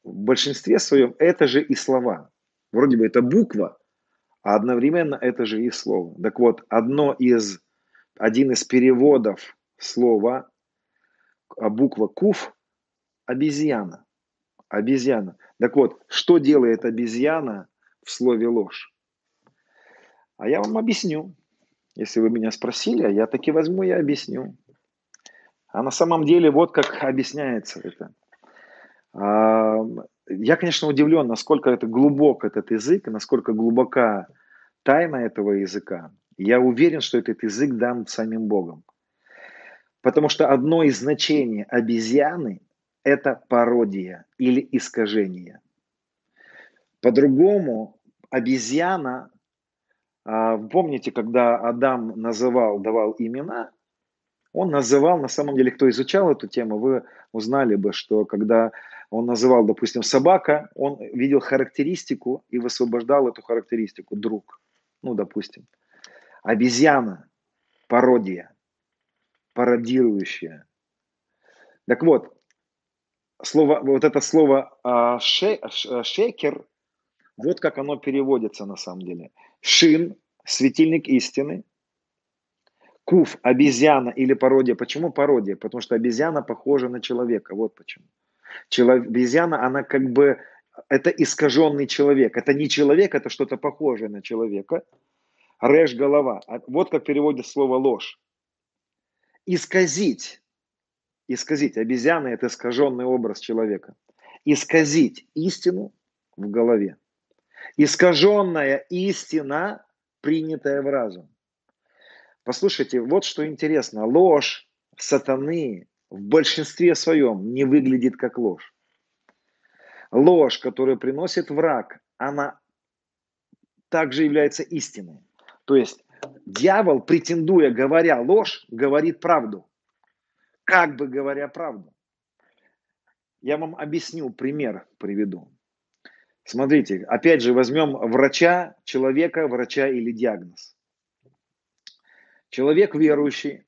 в большинстве своем это же и слова. Вроде бы это буква, а одновременно это же и слово. Так вот, одно из, один из переводов слова, а буква куф – обезьяна. Обезьяна. Так вот, что делает обезьяна в слове ложь? А я вам объясню. Если вы меня спросили, а я таки возьму и объясню. А на самом деле вот как объясняется это. Я, конечно, удивлен, насколько это глубок этот язык, насколько глубока тайна этого языка. Я уверен, что этот язык дан самим Богом. Потому что одно из значений обезьяны – это пародия или искажение. По-другому обезьяна, а, помните, когда Адам называл, давал имена, он называл, на самом деле, кто изучал эту тему, вы узнали бы, что когда он называл, допустим, собака, он видел характеристику и высвобождал эту характеристику, друг, ну, допустим. Обезьяна, пародия, пародирующая. Так вот, слово, вот это слово а, ше, шекер, вот как оно переводится на самом деле. Шин, светильник истины, Куф, обезьяна или пародия. Почему пародия? Потому что обезьяна похожа на человека. Вот почему. Человек, обезьяна, она как бы, это искаженный человек. Это не человек, это что-то похожее на человека. Рэш – голова. А вот как переводится слово ложь. Исказить. Исказить. Обезьяна – это искаженный образ человека. Исказить истину в голове. Искаженная истина, принятая в разум. Послушайте, вот что интересно. Ложь сатаны в большинстве своем не выглядит как ложь. Ложь, которую приносит враг, она также является истиной. То есть дьявол, претендуя, говоря ложь, говорит правду. Как бы говоря правду. Я вам объясню, пример приведу. Смотрите, опять же возьмем врача, человека, врача или диагноз. Человек верующий,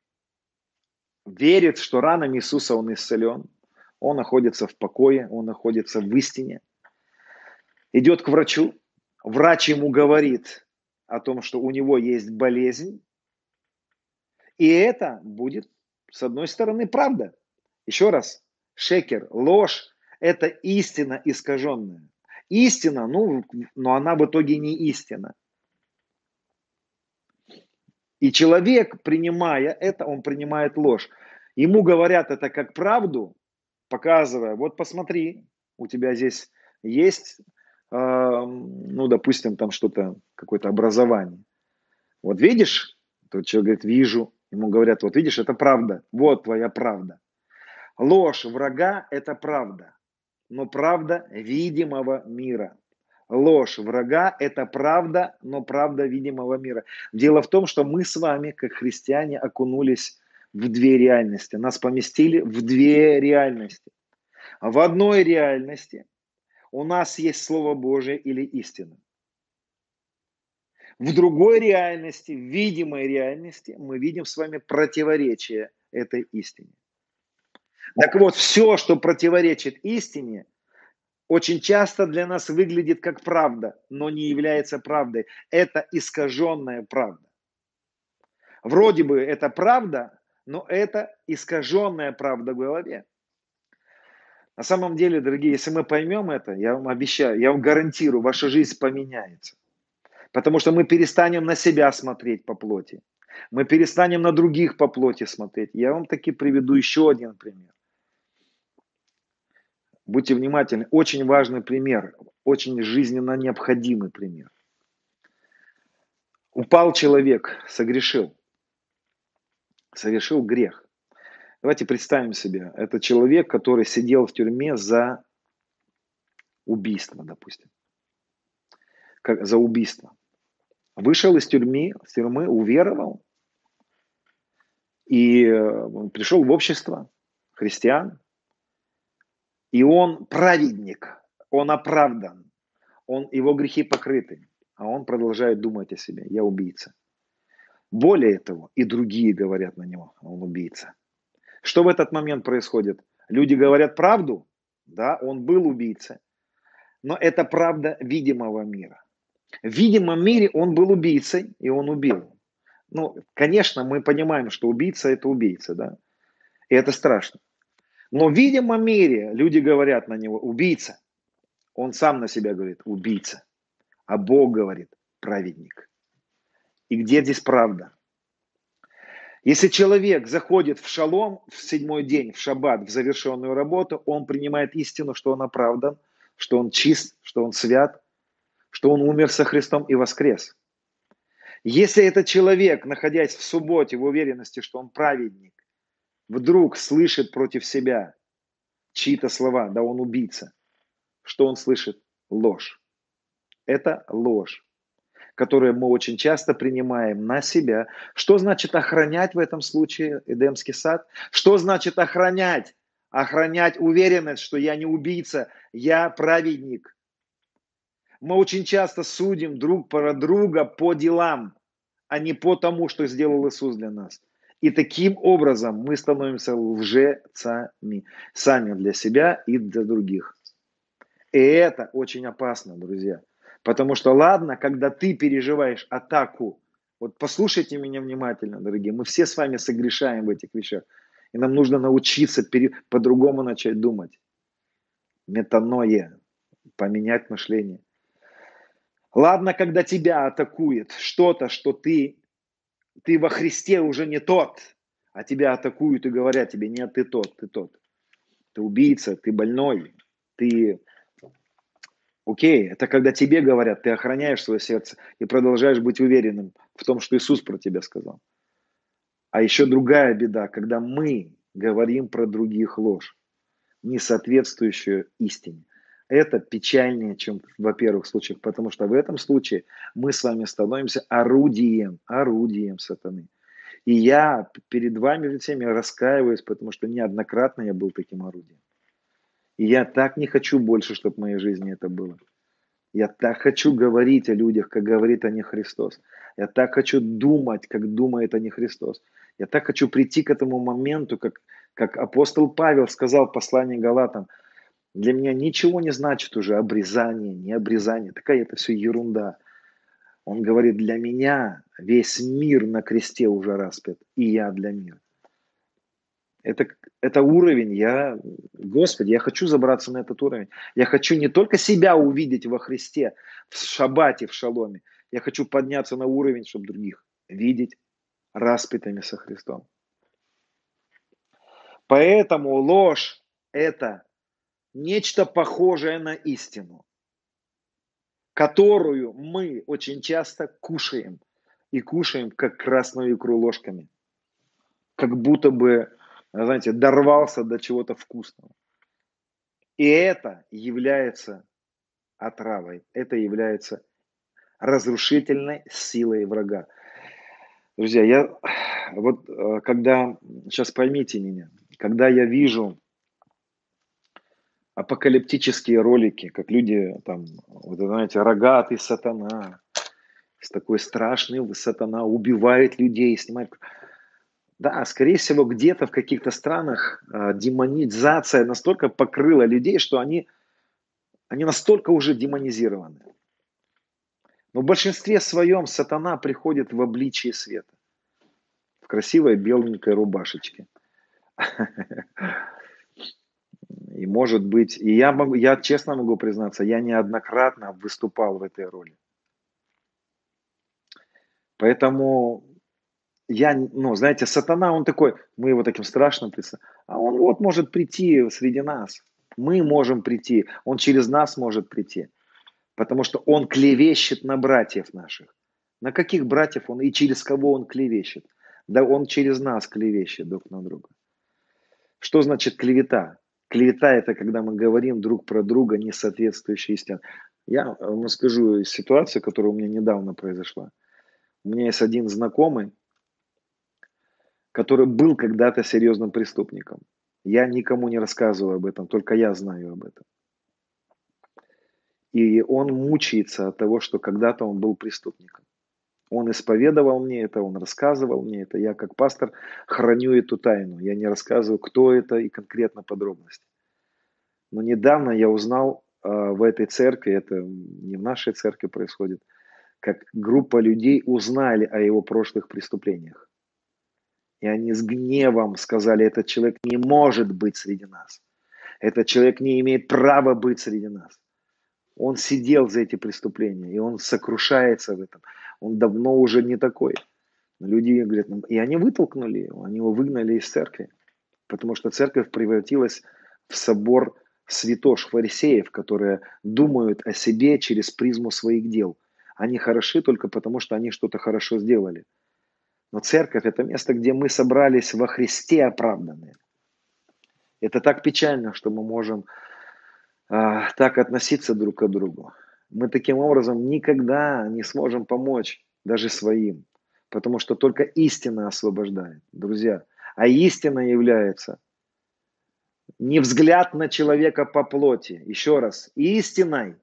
верит, что ранами Иисуса он исцелен, он находится в покое, он находится в истине, идет к врачу, врач ему говорит о том, что у него есть болезнь, и это будет, с одной стороны, правда. Еще раз, шекер, ложь – это истина искаженная. Истина, ну, но она в итоге не истина. И человек, принимая это, он принимает ложь. Ему говорят это как правду, показывая, вот посмотри, у тебя здесь есть, э, ну, допустим, там что-то, какое-то образование. Вот видишь, тот человек говорит, вижу. Ему говорят, вот видишь, это правда, вот твоя правда. Ложь врага – это правда, но правда видимого мира. Ложь врага – это правда, но правда видимого мира. Дело в том, что мы с вами, как христиане, окунулись в две реальности. Нас поместили в две реальности. В одной реальности у нас есть Слово Божие или истина. В другой реальности, в видимой реальности, мы видим с вами противоречие этой истине. Так вот, все, что противоречит истине, очень часто для нас выглядит как правда, но не является правдой. Это искаженная правда. Вроде бы это правда, но это искаженная правда в голове. На самом деле, дорогие, если мы поймем это, я вам обещаю, я вам гарантирую, ваша жизнь поменяется. Потому что мы перестанем на себя смотреть по плоти. Мы перестанем на других по плоти смотреть. Я вам таки приведу еще один пример. Будьте внимательны. Очень важный пример. Очень жизненно необходимый пример. Упал человек, согрешил совершил грех. Давайте представим себе, это человек, который сидел в тюрьме за убийство, допустим. Как, за убийство. Вышел из тюрьмы, из тюрьмы, уверовал и э, пришел в общество христиан. И он праведник, он оправдан, он, его грехи покрыты, а он продолжает думать о себе, я убийца. Более того, и другие говорят на него, он убийца. Что в этот момент происходит? Люди говорят правду, да, он был убийцей, но это правда видимого мира. В видимом мире он был убийцей, и он убил. Ну, конечно, мы понимаем, что убийца – это убийца, да, и это страшно. Но в видимом мире люди говорят на него «убийца». Он сам на себя говорит «убийца», а Бог говорит «праведник». И где здесь правда? Если человек заходит в шалом в седьмой день, в шаббат, в завершенную работу, он принимает истину, что он оправдан, что он чист, что он свят, что он умер со Христом и воскрес. Если этот человек, находясь в субботе в уверенности, что он праведник, вдруг слышит против себя чьи-то слова, да он убийца, что он слышит? Ложь. Это ложь которые мы очень часто принимаем на себя. Что значит охранять в этом случае Эдемский сад? Что значит охранять? Охранять уверенность, что я не убийца, я праведник. Мы очень часто судим друг про друга по делам, а не по тому, что сделал Иисус для нас. И таким образом мы становимся лжецами, сами для себя и для других. И это очень опасно, друзья. Потому что ладно, когда ты переживаешь атаку, вот послушайте меня внимательно, дорогие, мы все с вами согрешаем в этих вещах. И нам нужно научиться пере... по-другому начать думать. Метаноя, поменять мышление. Ладно, когда тебя атакует что-то, что ты, ты во Христе уже не тот, а тебя атакуют и говорят тебе, нет, ты тот, ты тот. Ты убийца, ты больной, ты... Окей, это когда тебе говорят, ты охраняешь свое сердце и продолжаешь быть уверенным в том, что Иисус про тебя сказал. А еще другая беда, когда мы говорим про других ложь, не соответствующую истине. Это печальнее, чем во первых случаях, потому что в этом случае мы с вами становимся орудием, орудием сатаны. И я перед вами всеми раскаиваюсь, потому что неоднократно я был таким орудием. И я так не хочу больше, чтобы в моей жизни это было. Я так хочу говорить о людях, как говорит о них Христос. Я так хочу думать, как думает о них Христос. Я так хочу прийти к этому моменту, как, как апостол Павел сказал в послании Галатам, для меня ничего не значит уже обрезание, не обрезание. Такая это все ерунда. Он говорит, для меня весь мир на кресте уже распят, и я для мира. Это, это уровень, я, Господи, я хочу забраться на этот уровень. Я хочу не только себя увидеть во Христе, в шабате, в шаломе. Я хочу подняться на уровень, чтобы других видеть распятыми со Христом. Поэтому ложь – это нечто похожее на истину, которую мы очень часто кушаем. И кушаем, как красную икру ложками. Как будто бы, знаете, дорвался до чего-то вкусного. И это является отравой. Это является разрушительной силой врага. Друзья, я вот э, когда, сейчас поймите меня, когда я вижу апокалиптические ролики, как люди там, вот знаете, рогатый сатана, с такой страшный сатана убивает людей, снимает. Да, скорее всего, где-то в каких-то странах э, демонизация настолько покрыла людей, что они, они настолько уже демонизированы. Но в большинстве своем сатана приходит в обличие света. В красивой беленькой рубашечке. И может быть, и я, могу, я честно могу признаться, я неоднократно выступал в этой роли. Поэтому я, ну, знаете, сатана, он такой, мы его таким страшным представляем, а он вот может прийти среди нас. Мы можем прийти, он через нас может прийти. Потому что он клевещет на братьев наших. На каких братьев он и через кого он клевещет? Да он через нас клевещет друг на друга. Что значит клевета? Клевета – это когда мы говорим друг про друга не соответствующие истине. Я вам скажу ситуацию, которая у меня недавно произошла. У меня есть один знакомый, который был когда-то серьезным преступником. Я никому не рассказываю об этом, только я знаю об этом. И он мучается от того, что когда-то он был преступником. Он исповедовал мне это, он рассказывал мне это. Я как пастор храню эту тайну. Я не рассказываю, кто это и конкретно подробности. Но недавно я узнал э, в этой церкви, это не в нашей церкви происходит, как группа людей узнали о его прошлых преступлениях. И они с гневом сказали, этот человек не может быть среди нас. Этот человек не имеет права быть среди нас. Он сидел за эти преступления, и он сокрушается в этом. Он давно уже не такой. Люди говорят, «Ну, и они вытолкнули его, они его выгнали из церкви, потому что церковь превратилась в собор святош фарисеев, которые думают о себе через призму своих дел. Они хороши только потому, что они что-то хорошо сделали. Но церковь – это место, где мы собрались во Христе оправданные. Это так печально, что мы можем а, так относиться друг к другу. Мы таким образом никогда не сможем помочь даже своим, потому что только истина освобождает, друзья. А истина является не взгляд на человека по плоти. Еще раз, истиной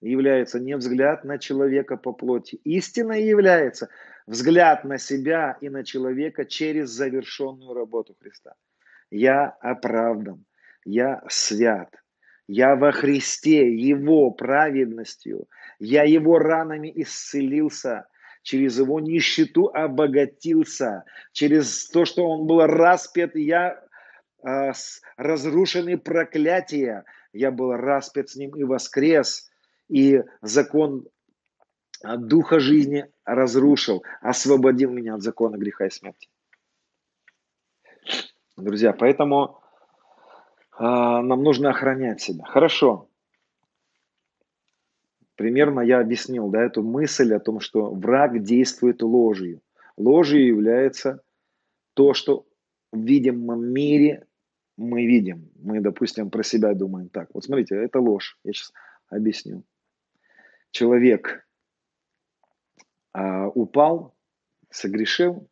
является не взгляд на человека по плоти. Истиной является взгляд на себя и на человека через завершенную работу Христа. Я оправдан, я свят, я во Христе, Его праведностью. Я Его ранами исцелился. Через Его нищету обогатился. Через то, что Он был распят, я э, разрушены проклятия. Я был распят с Ним и воскрес. И закон от духа жизни разрушил, освободил меня от закона греха и смерти. Друзья, поэтому нам нужно охранять себя. Хорошо. Примерно я объяснил да, эту мысль о том, что враг действует ложью. Ложью является то, что в видимом мире мы видим. Мы, допустим, про себя думаем так. Вот смотрите, это ложь. Я сейчас объясню. Человек а, упал, согрешил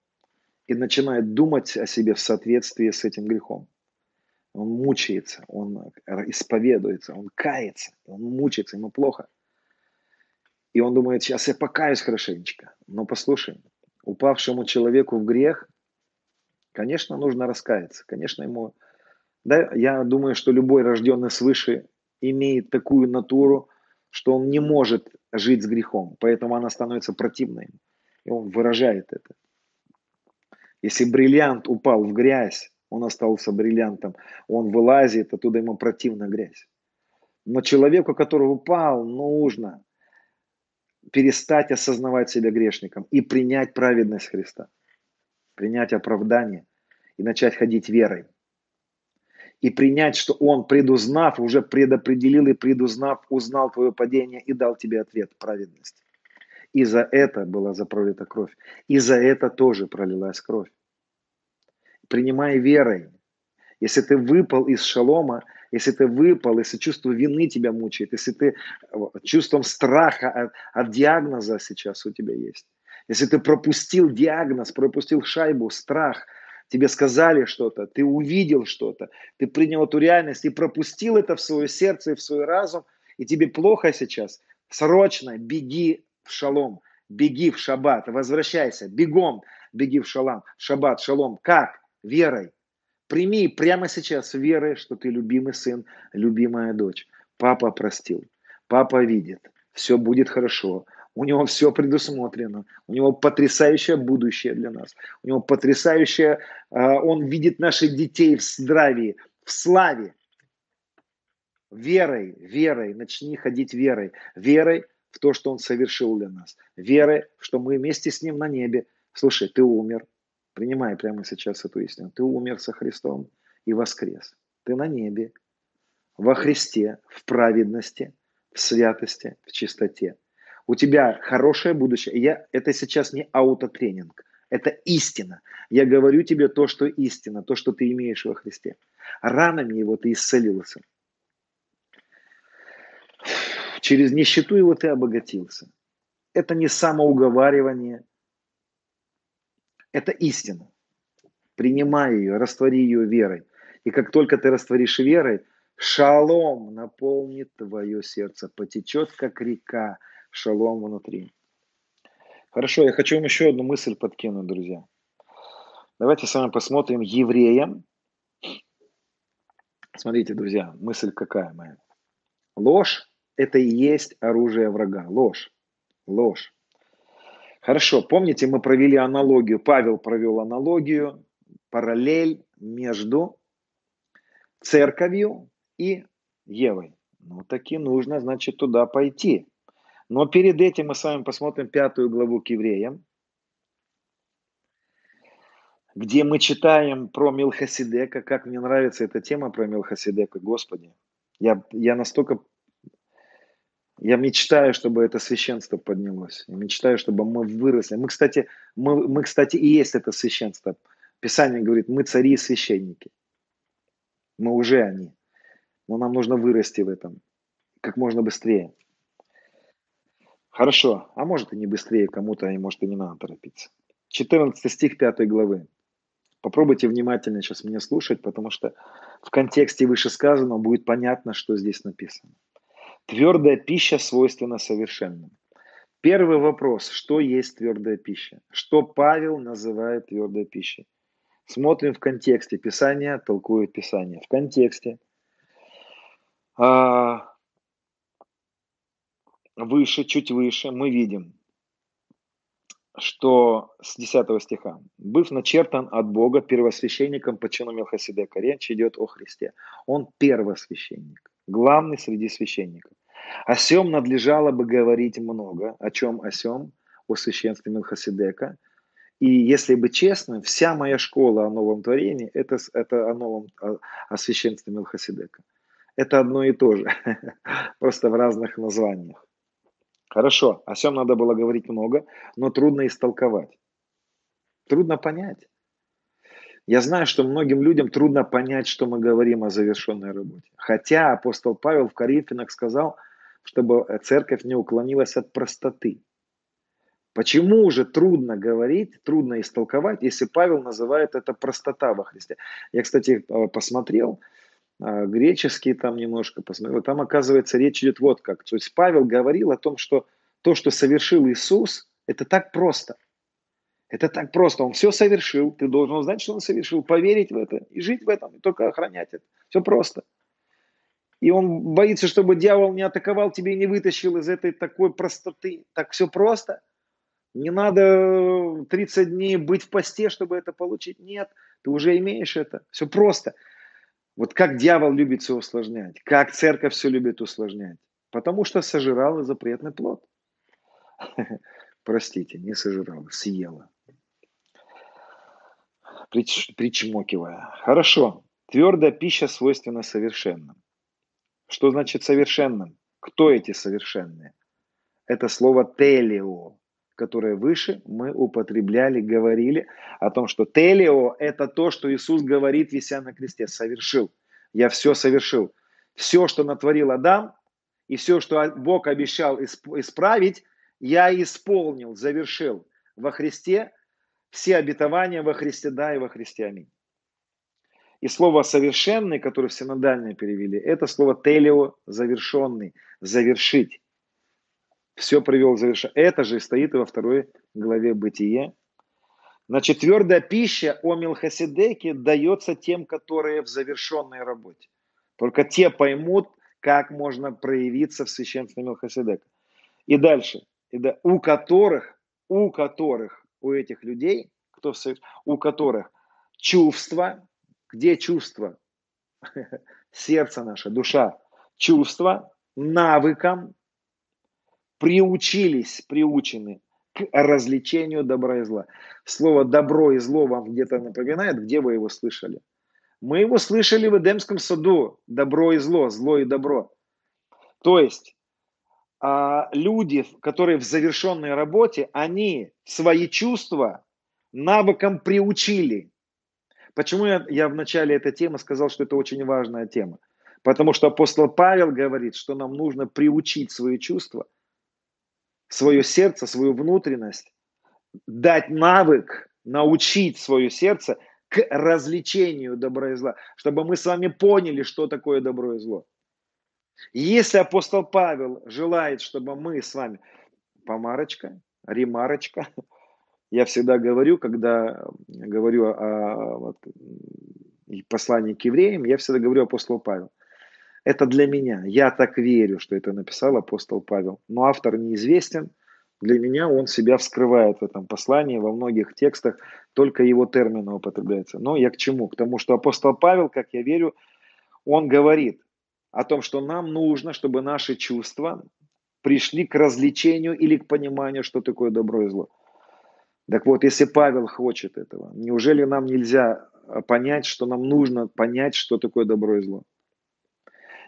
и начинает думать о себе в соответствии с этим грехом. Он мучается, он исповедуется, он кается, он мучается, ему плохо. И он думает, сейчас я покаюсь хорошенечко. Но послушай, упавшему человеку в грех, конечно, нужно раскаяться. Конечно, ему... Да, я думаю, что любой рожденный свыше имеет такую натуру, что он не может жить с грехом, поэтому она становится противной. И он выражает это. Если бриллиант упал в грязь, он остался бриллиантом, он вылазит, оттуда ему противна грязь. Но человеку, который упал, нужно перестать осознавать себя грешником и принять праведность Христа, принять оправдание и начать ходить верой. И принять, что Он, предузнав, уже предопределил и предузнав, узнал твое падение и дал тебе ответ праведности. И за это была запролита кровь. И за это тоже пролилась кровь. Принимай верой. Если ты выпал из шалома, если ты выпал, если чувство вины тебя мучает, если ты чувством страха от, от диагноза сейчас у тебя есть, если ты пропустил диагноз, пропустил шайбу, страх, тебе сказали что-то, ты увидел что-то, ты принял эту реальность и пропустил это в свое сердце и в свой разум, и тебе плохо сейчас, срочно беги в шалом, беги в шаббат, возвращайся, бегом беги в шалам, шаббат, шалом. Как? Верой. Прими прямо сейчас верой, что ты любимый сын, любимая дочь. Папа простил, папа видит, все будет хорошо. У него все предусмотрено. У него потрясающее будущее для нас. У него потрясающее... А, он видит наших детей в здравии, в славе. Верой, верой, начни ходить верой. Верой в то, что Он совершил для нас. Верой, что мы вместе с Ним на небе. Слушай, ты умер, Принимай прямо сейчас эту истину. Ты умер со Христом и воскрес. Ты на небе, во Христе, в праведности, в святости, в чистоте. У тебя хорошее будущее. Я, это сейчас не аутотренинг. Это истина. Я говорю тебе то, что истина, то, что ты имеешь во Христе. Ранами его ты исцелился. Через нищету его ты обогатился. Это не самоуговаривание, это истина. Принимай ее, раствори ее верой. И как только ты растворишь верой, шалом наполнит твое сердце, потечет как река, шалом внутри. Хорошо, я хочу вам еще одну мысль подкинуть, друзья. Давайте с вами посмотрим евреям. Смотрите, друзья, мысль какая моя. Ложь – это и есть оружие врага. Ложь. Ложь. Хорошо, помните, мы провели аналогию, Павел провел аналогию, параллель между церковью и Евой. Ну, таки нужно, значит, туда пойти. Но перед этим мы с вами посмотрим пятую главу к евреям, где мы читаем про Милхасидека. Как мне нравится эта тема про Милхасидека, Господи. Я, я настолько я мечтаю, чтобы это священство поднялось. Я мечтаю, чтобы мы выросли. Мы, кстати, мы, мы, кстати, и есть это священство. Писание говорит, мы цари и священники. Мы уже они. Но нам нужно вырасти в этом как можно быстрее. Хорошо, а может и не быстрее кому-то, и может и не надо торопиться. 14 стих 5 главы. Попробуйте внимательно сейчас меня слушать, потому что в контексте вышесказанного будет понятно, что здесь написано. Твердая пища свойственна совершенным. Первый вопрос, что есть твердая пища? Что Павел называет твердой пищей? Смотрим в контексте. Писание толкует Писание. В контексте. А, выше, чуть выше мы видим, что с 10 стиха. «Быв начертан от Бога первосвященником по чину Мелхиседека». Речь идет о Христе. Он первосвященник главный среди священников. О сем надлежало бы говорить много. О чем о сем? О священстве Милхасидека. И если быть честным, вся моя школа о новом творении это, это о новом о, о священстве Милхасидека. Это одно и то же, просто в разных названиях. Хорошо, о всем надо было говорить много, но трудно истолковать. Трудно понять. Я знаю, что многим людям трудно понять, что мы говорим о завершенной работе. Хотя апостол Павел в Коринфянах сказал, чтобы церковь не уклонилась от простоты. Почему же трудно говорить, трудно истолковать, если Павел называет это простота во Христе? Я, кстати, э, посмотрел, э, греческий там немножко посмотрел, там оказывается речь идет вот как. То есть Павел говорил о том, что то, что совершил Иисус, это так просто – это так просто. Он все совершил. Ты должен знать, что он совершил, поверить в это и жить в этом, и только охранять это. Все просто. И он боится, чтобы дьявол не атаковал тебя и не вытащил из этой такой простоты. Так все просто. Не надо 30 дней быть в посте, чтобы это получить. Нет, ты уже имеешь это. Все просто. Вот как дьявол любит все усложнять, как церковь все любит усложнять. Потому что сожрала запретный плод. Простите, не сожрала, съела прич, причмокивая. Хорошо. Твердая пища свойственна совершенным. Что значит совершенным? Кто эти совершенные? Это слово телео, которое выше мы употребляли, говорили о том, что телео – это то, что Иисус говорит, вися на кресте, совершил. Я все совершил. Все, что натворил Адам, и все, что Бог обещал исправить, я исполнил, завершил во Христе все обетования во Христе, да, и во Христе, аминь. И слово «совершенный», которое в синодальное перевели, это слово «телео» – завершенный, завершить. Все привел к. Это же стоит и во второй главе Бытие. Значит, твердая пища о Милхасидеке дается тем, которые в завершенной работе. Только те поймут, как можно проявиться в священстве Милхасидека. И дальше. И да, у которых, у которых у этих людей, кто, у которых чувства, где чувства? Сердце наше, душа, чувства, навыкам приучились, приучены к развлечению добра и зла. Слово добро и зло вам где-то напоминает, где вы его слышали? Мы его слышали в Эдемском саду. Добро и зло, зло и добро. То есть а, люди, которые в завершенной работе, они свои чувства навыкам приучили. Почему я, я в начале этой темы сказал, что это очень важная тема? Потому что апостол Павел говорит, что нам нужно приучить свои чувства, свое сердце, свою внутренность, дать навык, научить свое сердце к развлечению добра и зла, чтобы мы с вами поняли, что такое добро и зло. Если апостол Павел желает, чтобы мы с вами, помарочка, ремарочка, я всегда говорю, когда говорю о, вот, послании к евреям, я всегда говорю апостол Павел. Это для меня. Я так верю, что это написал апостол Павел. Но автор неизвестен. Для меня он себя вскрывает в этом послании. Во многих текстах только его термины употребляются. Но я к чему? К тому, что апостол Павел, как я верю, он говорит, о том, что нам нужно, чтобы наши чувства пришли к развлечению или к пониманию, что такое добро и зло. Так вот, если Павел хочет этого, неужели нам нельзя а, понять, что нам нужно понять, что такое добро и зло?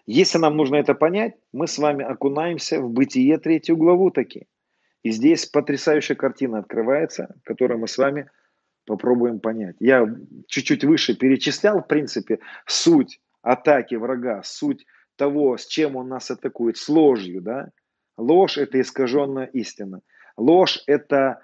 Если нам нужно это понять, мы с вами окунаемся в Бытие третью главу таки. И здесь потрясающая картина открывается, которую мы с вами попробуем понять. Я чуть-чуть выше перечислял, в принципе, суть атаки врага, суть того, с чем он нас атакует, с ложью, да? Ложь – это искаженная истина. Ложь – это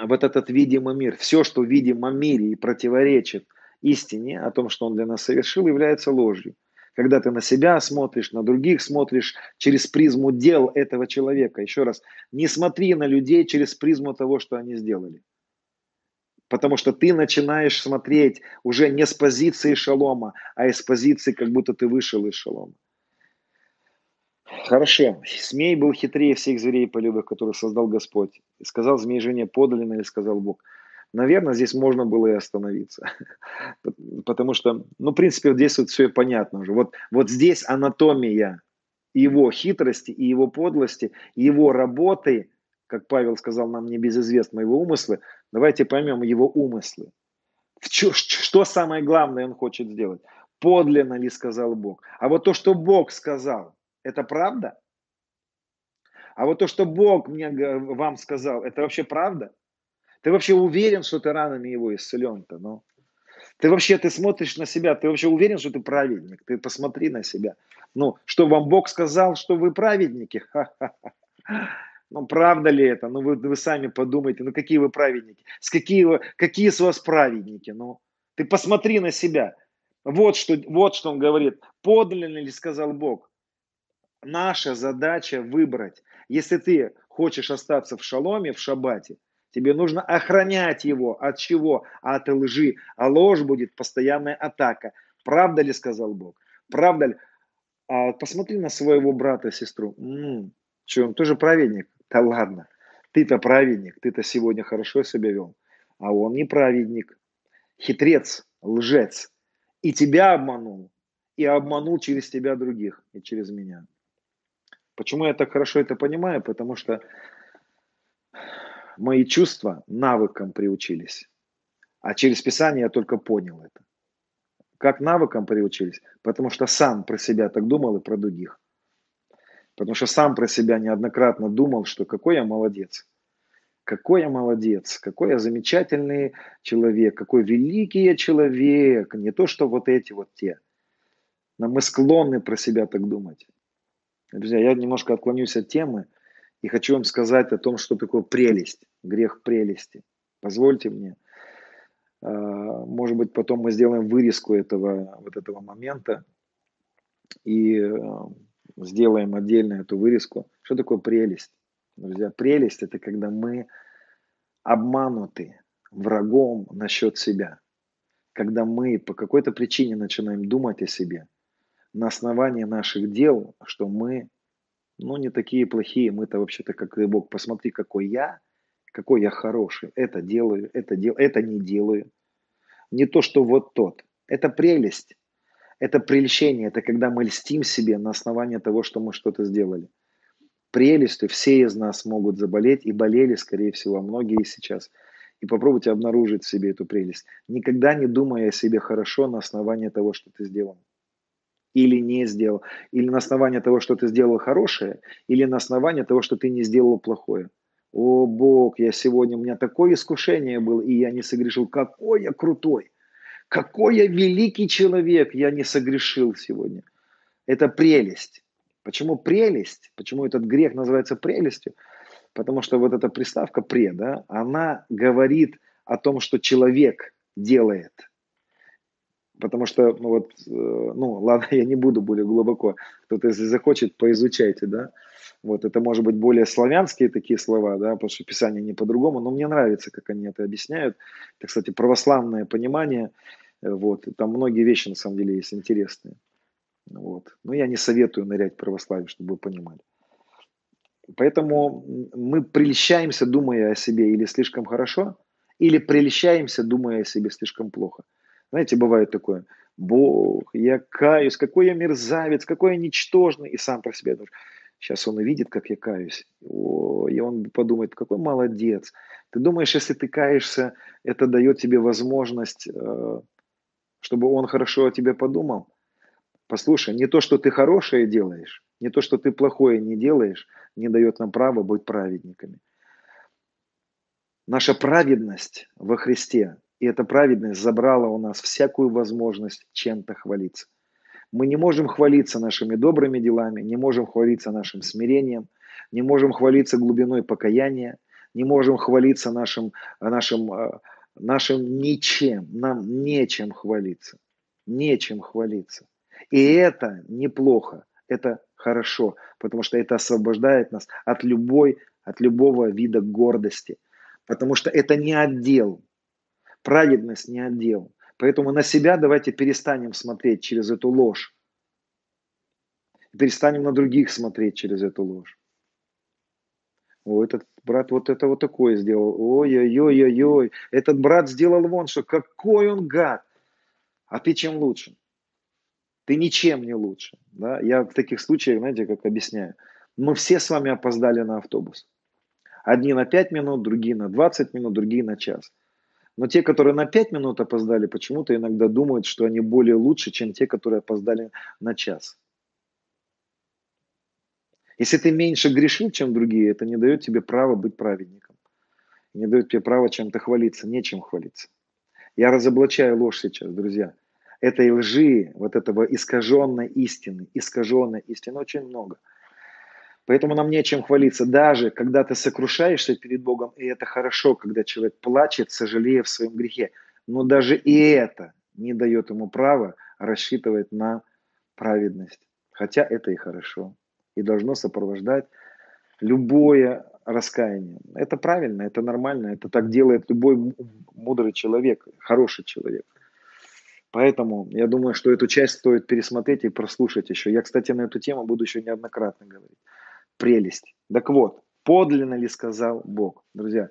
вот этот видимый мир. Все, что в видимом мире и противоречит истине о том, что он для нас совершил, является ложью. Когда ты на себя смотришь, на других смотришь через призму дел этого человека. Еще раз, не смотри на людей через призму того, что они сделали. Потому что ты начинаешь смотреть уже не с позиции шалома, а из позиции, как будто ты вышел из шалома. Хорошо. Змей был хитрее всех зверей полевых, которых создал Господь. Сказал змей жене подлинно или сказал Бог. Наверное, здесь можно было и остановиться. Потому что, ну, в принципе, здесь вот все понятно уже. Вот, вот здесь анатомия его хитрости, и его подлости, его работы, как Павел сказал, нам не безызвестны его умыслы, давайте поймем его умыслы. Что, что самое главное он хочет сделать? Подлинно ли сказал Бог? А вот то, что Бог сказал, это правда? А вот то, что Бог мне вам сказал, это вообще правда? Ты вообще уверен, что ты ранами его исцелен-то? Ну? Ты вообще, ты смотришь на себя, ты вообще уверен, что ты праведник? Ты посмотри на себя. Ну, что вам Бог сказал, что вы праведники? Ха-ха-ха. Ну, правда ли это? Ну, вы, вы сами подумайте, ну, какие вы праведники? С какие, вы, какие с вас праведники? Ну, ты посмотри на себя. Вот что, вот что он говорит. Подлинно ли сказал Бог? Наша задача выбрать. Если ты хочешь остаться в шаломе, в шабате, тебе нужно охранять его. От чего? От лжи. А ложь будет постоянная атака. Правда ли сказал Бог? Правда ли? А посмотри на своего брата, сестру. М-м, что, он тоже праведник? Да ладно, ты-то праведник, ты-то сегодня хорошо себя вел, а он не праведник, хитрец, лжец. И тебя обманул, и обманул через тебя других, и через меня. Почему я так хорошо это понимаю? Потому что мои чувства навыкам приучились. А через Писание я только понял это. Как навыкам приучились? Потому что сам про себя так думал и про других. Потому что сам про себя неоднократно думал, что какой я молодец. Какой я молодец, какой я замечательный человек, какой великий я человек. Не то, что вот эти вот те. Но мы склонны про себя так думать. Друзья, я немножко отклонюсь от темы и хочу вам сказать о том, что такое прелесть, грех прелести. Позвольте мне. А, может быть, потом мы сделаем вырезку этого, вот этого момента. И сделаем отдельно эту вырезку. Что такое прелесть? Друзья, прелесть – это когда мы обмануты врагом насчет себя. Когда мы по какой-то причине начинаем думать о себе на основании наших дел, что мы, ну, не такие плохие, мы-то вообще-то, как и Бог, посмотри, какой я, какой я хороший, это делаю, это, дел, это не делаю. Не то, что вот тот. Это прелесть. Это прельщение, это когда мы льстим себе на основании того, что мы что-то сделали. Прелестью все из нас могут заболеть и болели, скорее всего, многие сейчас. И попробуйте обнаружить в себе эту прелесть. Никогда не думая о себе хорошо на основании того, что ты сделал. Или не сделал. Или на основании того, что ты сделал хорошее, или на основании того, что ты не сделал плохое. О, Бог, я сегодня, у меня такое искушение было, и я не согрешил. Какой я крутой! Какой я великий человек, я не согрешил сегодня. Это прелесть. Почему прелесть? Почему этот грех называется прелестью? Потому что вот эта приставка «пре», да, она говорит о том, что человек делает. Потому что, ну вот, э, ну ладно, я не буду более глубоко. Кто-то, если захочет, поизучайте, да. Вот это может быть более славянские такие слова, да, потому что Писание не по-другому, но мне нравится, как они это объясняют. Это, кстати, православное понимание – вот. Там многие вещи на самом деле есть интересные. Вот. Но я не советую нырять в православие, чтобы вы понимали. Поэтому мы прельщаемся, думая о себе или слишком хорошо, или прельщаемся, думая о себе слишком плохо. Знаете, бывает такое, Бог, я каюсь, какой я мерзавец, какой я ничтожный, и сам про себя думаешь, сейчас он увидит, как я каюсь, О, и он подумает, какой молодец. Ты думаешь, если ты каешься, это дает тебе возможность э, чтобы он хорошо о тебе подумал. Послушай, не то, что ты хорошее делаешь, не то, что ты плохое не делаешь, не дает нам права быть праведниками. Наша праведность во Христе, и эта праведность забрала у нас всякую возможность чем-то хвалиться. Мы не можем хвалиться нашими добрыми делами, не можем хвалиться нашим смирением, не можем хвалиться глубиной покаяния, не можем хвалиться нашим, нашим а, нашим ничем, нам нечем хвалиться. Нечем хвалиться. И это неплохо, это хорошо, потому что это освобождает нас от любой, от любого вида гордости. Потому что это не отдел. Праведность не отдел. Поэтому на себя давайте перестанем смотреть через эту ложь. Перестанем на других смотреть через эту ложь. О, этот брат вот это вот такое сделал. Ой-ой-ой-ой-ой. Этот брат сделал вон что. Какой он гад. А ты чем лучше? Ты ничем не лучше. Да? Я в таких случаях, знаете, как объясняю. Мы все с вами опоздали на автобус. Одни на 5 минут, другие на 20 минут, другие на час. Но те, которые на 5 минут опоздали, почему-то иногда думают, что они более лучше, чем те, которые опоздали на час. Если ты меньше грешил, чем другие, это не дает тебе права быть праведником. Не дает тебе права чем-то хвалиться, нечем хвалиться. Я разоблачаю ложь сейчас, друзья. Этой лжи, вот этого искаженной истины, искаженной истины очень много. Поэтому нам нечем хвалиться. Даже когда ты сокрушаешься перед Богом, и это хорошо, когда человек плачет, сожалея в своем грехе. Но даже и это не дает ему права рассчитывать на праведность. Хотя это и хорошо. И должно сопровождать любое раскаяние. Это правильно, это нормально, это так делает любой мудрый человек, хороший человек. Поэтому я думаю, что эту часть стоит пересмотреть и прослушать еще. Я, кстати, на эту тему буду еще неоднократно говорить. Прелесть. Так вот, подлинно ли сказал Бог? Друзья,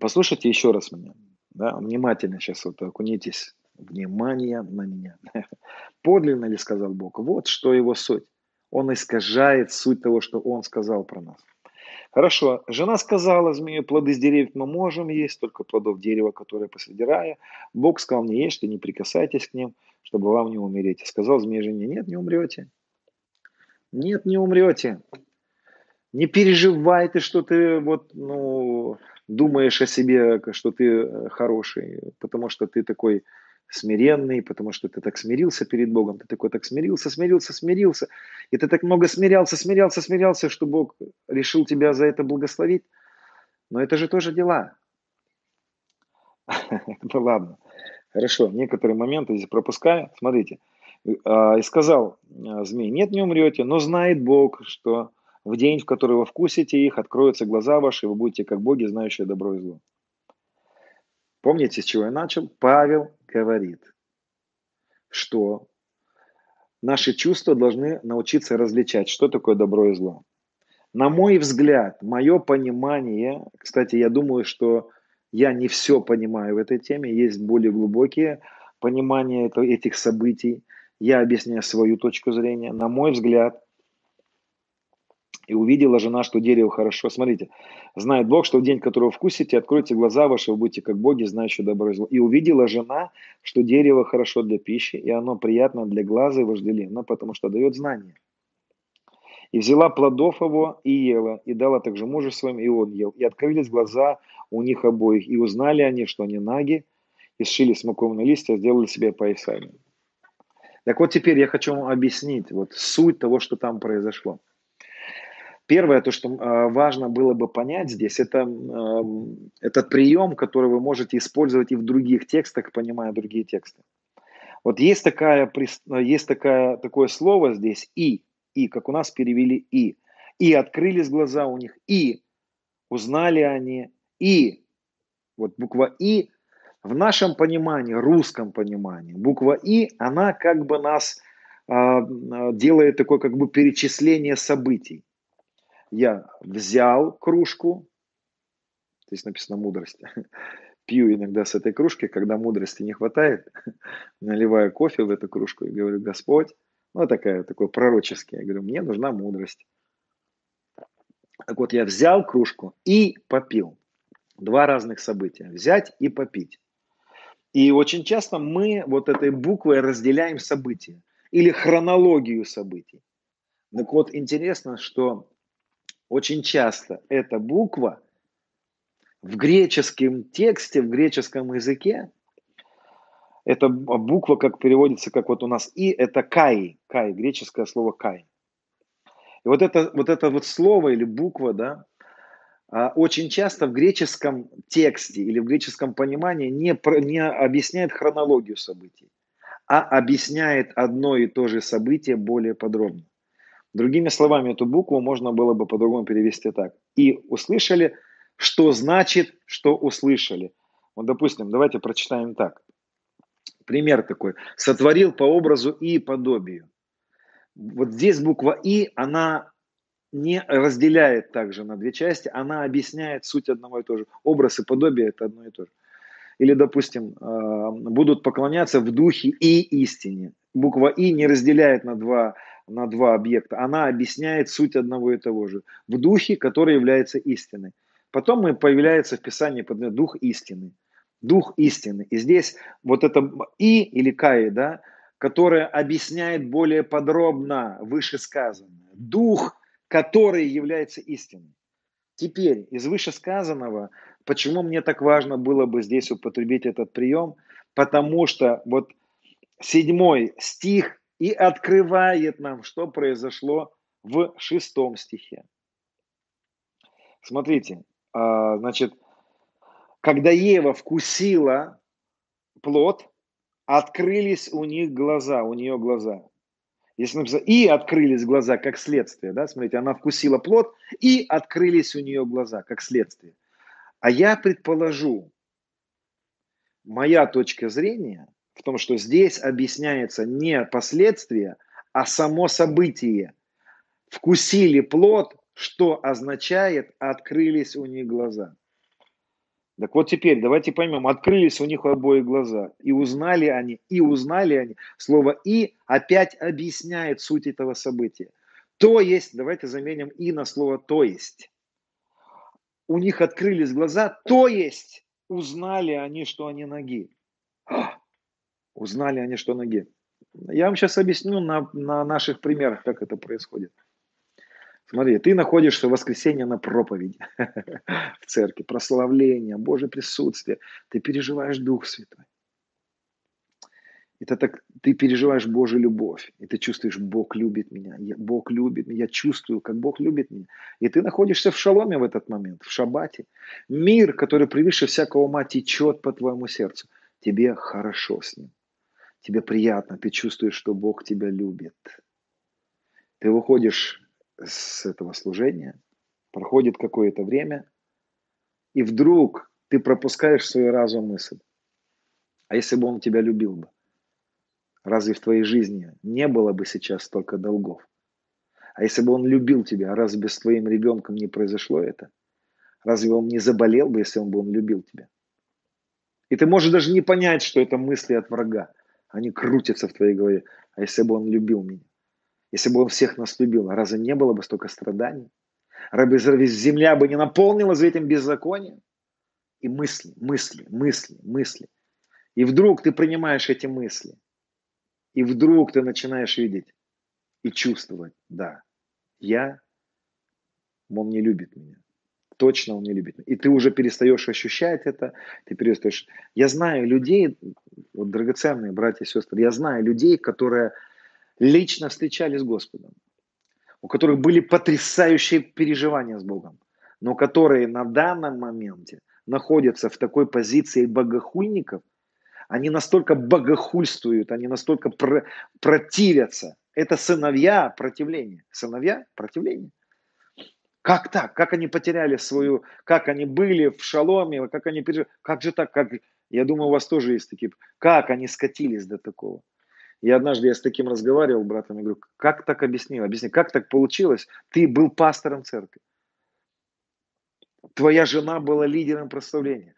послушайте еще раз меня. Да, внимательно сейчас вот окунитесь. Внимание на меня. Подлинно ли сказал Бог? Вот что его суть. Он искажает суть того, что он сказал про нас. Хорошо, жена сказала змею, плоды с деревьев мы можем есть, только плодов дерева, которое посреди рая. Бог сказал, не ешьте, не прикасайтесь к ним, чтобы вам не умереть. Сказал змея жене, нет, не умрете. Нет, не умрете. Не переживай ты, что ты вот, ну, думаешь о себе, что ты э, хороший, потому что ты такой смиренный, потому что ты так смирился перед Богом, ты такой так смирился, смирился, смирился, и ты так много смирялся, смирялся, смирялся, что Бог решил тебя за это благословить. Но это же тоже дела. Ну ладно, хорошо, некоторые моменты здесь пропускаю. Смотрите, а, и сказал а, змей, нет, не умрете, но знает Бог, что в день, в который вы вкусите их, откроются глаза ваши, и вы будете как боги, знающие добро и зло. Помните, с чего я начал? Павел говорит, что наши чувства должны научиться различать, что такое добро и зло. На мой взгляд, мое понимание, кстати, я думаю, что я не все понимаю в этой теме, есть более глубокие понимания этих событий. Я объясняю свою точку зрения. На мой взгляд, и увидела жена, что дерево хорошо. Смотрите, знает Бог, что в день, которого вкусите, откройте глаза ваши, вы будете как боги, знающие добро и зло. И увидела жена, что дерево хорошо для пищи, и оно приятно для глаза и вожделенно, потому что дает знание. И взяла плодов его и ела, и дала также мужу своим, и он ел. И открылись глаза у них обоих, и узнали они, что они наги, и сшили смоковные листья, сделали себе поясами. Так вот теперь я хочу вам объяснить вот суть того, что там произошло. Первое, то, что э, важно было бы понять здесь, это этот прием, который вы можете использовать и в других текстах, понимая другие тексты. Вот есть, такая, есть такая, такое слово здесь «и», «и», как у нас перевели «и». «И» открылись глаза у них, «и» узнали они, «и». Вот буква «и» в нашем понимании, русском понимании, буква «и», она как бы нас э, делает такое как бы перечисление событий я взял кружку, здесь написано мудрость, пью иногда с этой кружки, когда мудрости не хватает, наливаю кофе в эту кружку и говорю, Господь, ну такая, такой пророческий, я говорю, мне нужна мудрость. Так вот, я взял кружку и попил. Два разных события. Взять и попить. И очень часто мы вот этой буквой разделяем события или хронологию событий. Так вот, интересно, что очень часто эта буква в греческом тексте, в греческом языке, эта буква, как переводится, как вот у нас и, это кай, кай, греческое слово кай. И вот это вот, это вот слово или буква, да, а, очень часто в греческом тексте или в греческом понимании не, не объясняет хронологию событий, а объясняет одно и то же событие более подробно. Другими словами, эту букву можно было бы по-другому перевести так. И услышали, что значит, что услышали. Вот, допустим, давайте прочитаем так. Пример такой. Сотворил по образу и подобию. Вот здесь буква И, она не разделяет также на две части, она объясняет суть одного и того же. Образ и подобие – это одно и то же. или, допустим, э, будут поклоняться в духе и истине. Буква И не разделяет на два, на два объекта. Она объясняет суть одного и того же. В духе, который является истиной. Потом мы появляется в Писании под дух истины. Дух истины. И здесь вот это И или Каи, да, которое объясняет более подробно вышесказанное. Дух, который является истиной. Теперь из вышесказанного, почему мне так важно было бы здесь употребить этот прием? Потому что вот седьмой стих и открывает нам, что произошло в шестом стихе. Смотрите, а, значит, когда Ева вкусила плод, открылись у них глаза, у нее глаза. Если написано, и открылись глаза как следствие, да, смотрите, она вкусила плод, и открылись у нее глаза как следствие. А я предположу, моя точка зрения в том, что здесь объясняется не последствия, а само событие. Вкусили плод, что означает открылись у них глаза. Так вот теперь давайте поймем, открылись у них обои глаза, и узнали они, и узнали они. Слово «и» опять объясняет суть этого события. То есть, давайте заменим «и» на слово «то есть». У них открылись глаза, то есть узнали они, что они ноги. Узнали они, что ноги. Я вам сейчас объясню на, на наших примерах, как это происходит. Смотри, ты находишься в воскресенье на проповеди в церкви, прославление, Божье присутствие. Ты переживаешь Дух Святой. Это так, ты переживаешь Божью любовь, и ты чувствуешь, Бог любит меня, я, Бог любит меня, я чувствую, как Бог любит меня. И ты находишься в шаломе в этот момент, в шаббате. Мир, который превыше всякого ума, течет по твоему сердцу. Тебе хорошо с ним. Тебе приятно, ты чувствуешь, что Бог тебя любит. Ты выходишь с этого служения, проходит какое-то время, и вдруг ты пропускаешь в свой разум мысль. А если бы он тебя любил бы? Разве в твоей жизни не было бы сейчас столько долгов? А если бы он любил тебя, разве с твоим ребенком не произошло это? Разве он не заболел бы, если он бы он любил тебя? И ты можешь даже не понять, что это мысли от врага. Они крутятся в твоей голове. А если бы он любил меня? Если бы он всех нас любил, разве не было бы столько страданий? Разве земля бы не наполнилась этим беззаконием? И мысли, мысли, мысли, мысли. И вдруг ты принимаешь эти мысли. И вдруг ты начинаешь видеть и чувствовать, да, я, он не любит меня. Точно он не любит. И ты уже перестаешь ощущать это, ты перестаешь... Я знаю людей, вот драгоценные братья и сестры, я знаю людей, которые лично встречались с Господом, у которых были потрясающие переживания с Богом, но которые на данном моменте находятся в такой позиции богохульников, они настолько богохульствуют, они настолько про- противятся. Это сыновья противления. Сыновья противления. Как так? Как они потеряли свою, как они были в шаломе, как они пережили, как же так, как, я думаю, у вас тоже есть такие, как они скатились до такого. И однажды я с таким разговаривал, братом, я говорю, как так объяснил? Объясни, как так получилось? Ты был пастором церкви. Твоя жена была лидером прославления.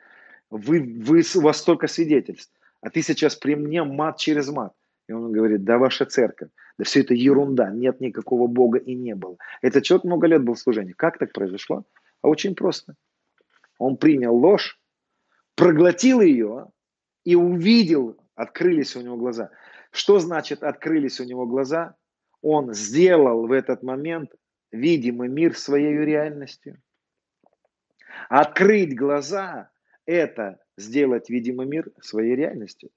Вы, вы, у вас столько свидетельств. А ты сейчас при мне мат через мат. И он говорит, да ваша церковь, да все это ерунда, нет никакого Бога и не было. Этот человек много лет был в служении. Как так произошло? А очень просто. Он принял ложь, проглотил ее и увидел, открылись у него глаза. Что значит открылись у него глаза? Он сделал в этот момент видимый мир своей реальностью. Открыть глаза – это сделать видимый мир своей реальностью.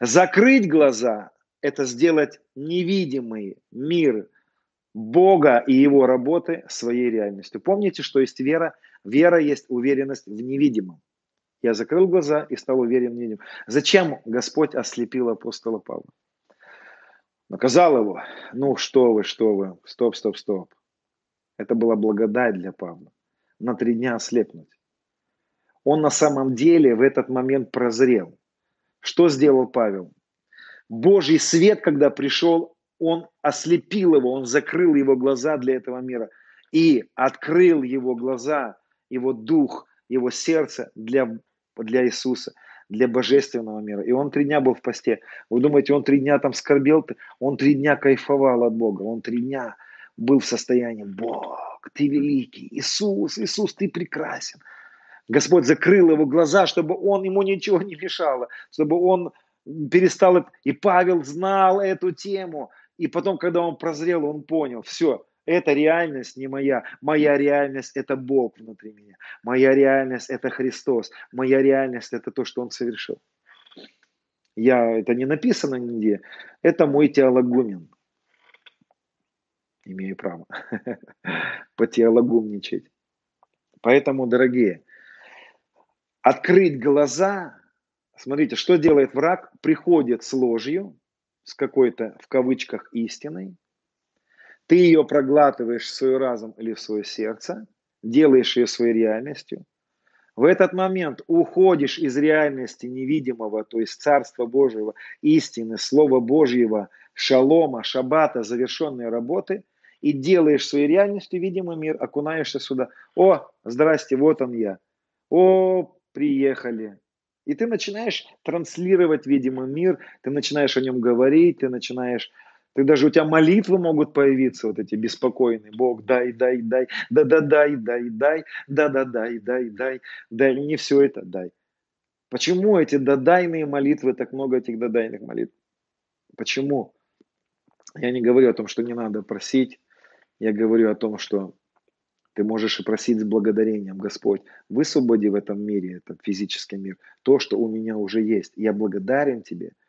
Закрыть глаза – это сделать невидимый мир Бога и Его работы своей реальностью. Помните, что есть вера? Вера есть уверенность в невидимом. Я закрыл глаза и стал уверен в невидимом. Зачем Господь ослепил апостола Павла? Наказал его. Ну что вы, что вы. Стоп, стоп, стоп. Это была благодать для Павла. На три дня ослепнуть. Он на самом деле в этот момент прозрел. Что сделал Павел? Божий свет, когда пришел, он ослепил его, он закрыл его глаза для этого мира и открыл его глаза, его дух, его сердце для, для Иисуса, для божественного мира. И он три дня был в посте. Вы думаете, он три дня там скорбел? Он три дня кайфовал от Бога. Он три дня был в состоянии, Бог, ты великий, Иисус, Иисус, ты прекрасен. Господь закрыл его глаза, чтобы он ему ничего не мешало, чтобы он перестал... И Павел знал эту тему. И потом, когда он прозрел, он понял, все, эта реальность не моя. Моя реальность – это Бог внутри меня. Моя реальность – это Христос. Моя реальность – это то, что Он совершил. Я, это не написано нигде. Это мой теологумен. Имею право потеологумничать. Поэтому, дорогие, открыть глаза, смотрите, что делает враг? Приходит с ложью, с какой-то, в кавычках, истиной, ты ее проглатываешь в свой разум или в свое сердце, делаешь ее своей реальностью. В этот момент уходишь из реальности невидимого, то есть Царства Божьего, истины, Слова Божьего, шалома, шаббата, завершенной работы, и делаешь своей реальностью видимый мир, окунаешься сюда. О, здрасте, вот он я. О, приехали. И ты начинаешь транслировать видимый мир, ты начинаешь о нем говорить, ты начинаешь ты даже у тебя молитвы могут появиться, вот эти беспокойные. Бог, дай, дай, дай, да, да, дай, дай, дай, да, да, дай, дай, дай, дай, не все это дай. Почему эти дадайные молитвы, так много этих дадайных молитв? Почему? Я не говорю о том, что не надо просить. Я говорю о том, что ты можешь и просить с благодарением, Господь, высвободи в этом мире, этот физический мир, то, что у меня уже есть. Я благодарен Тебе –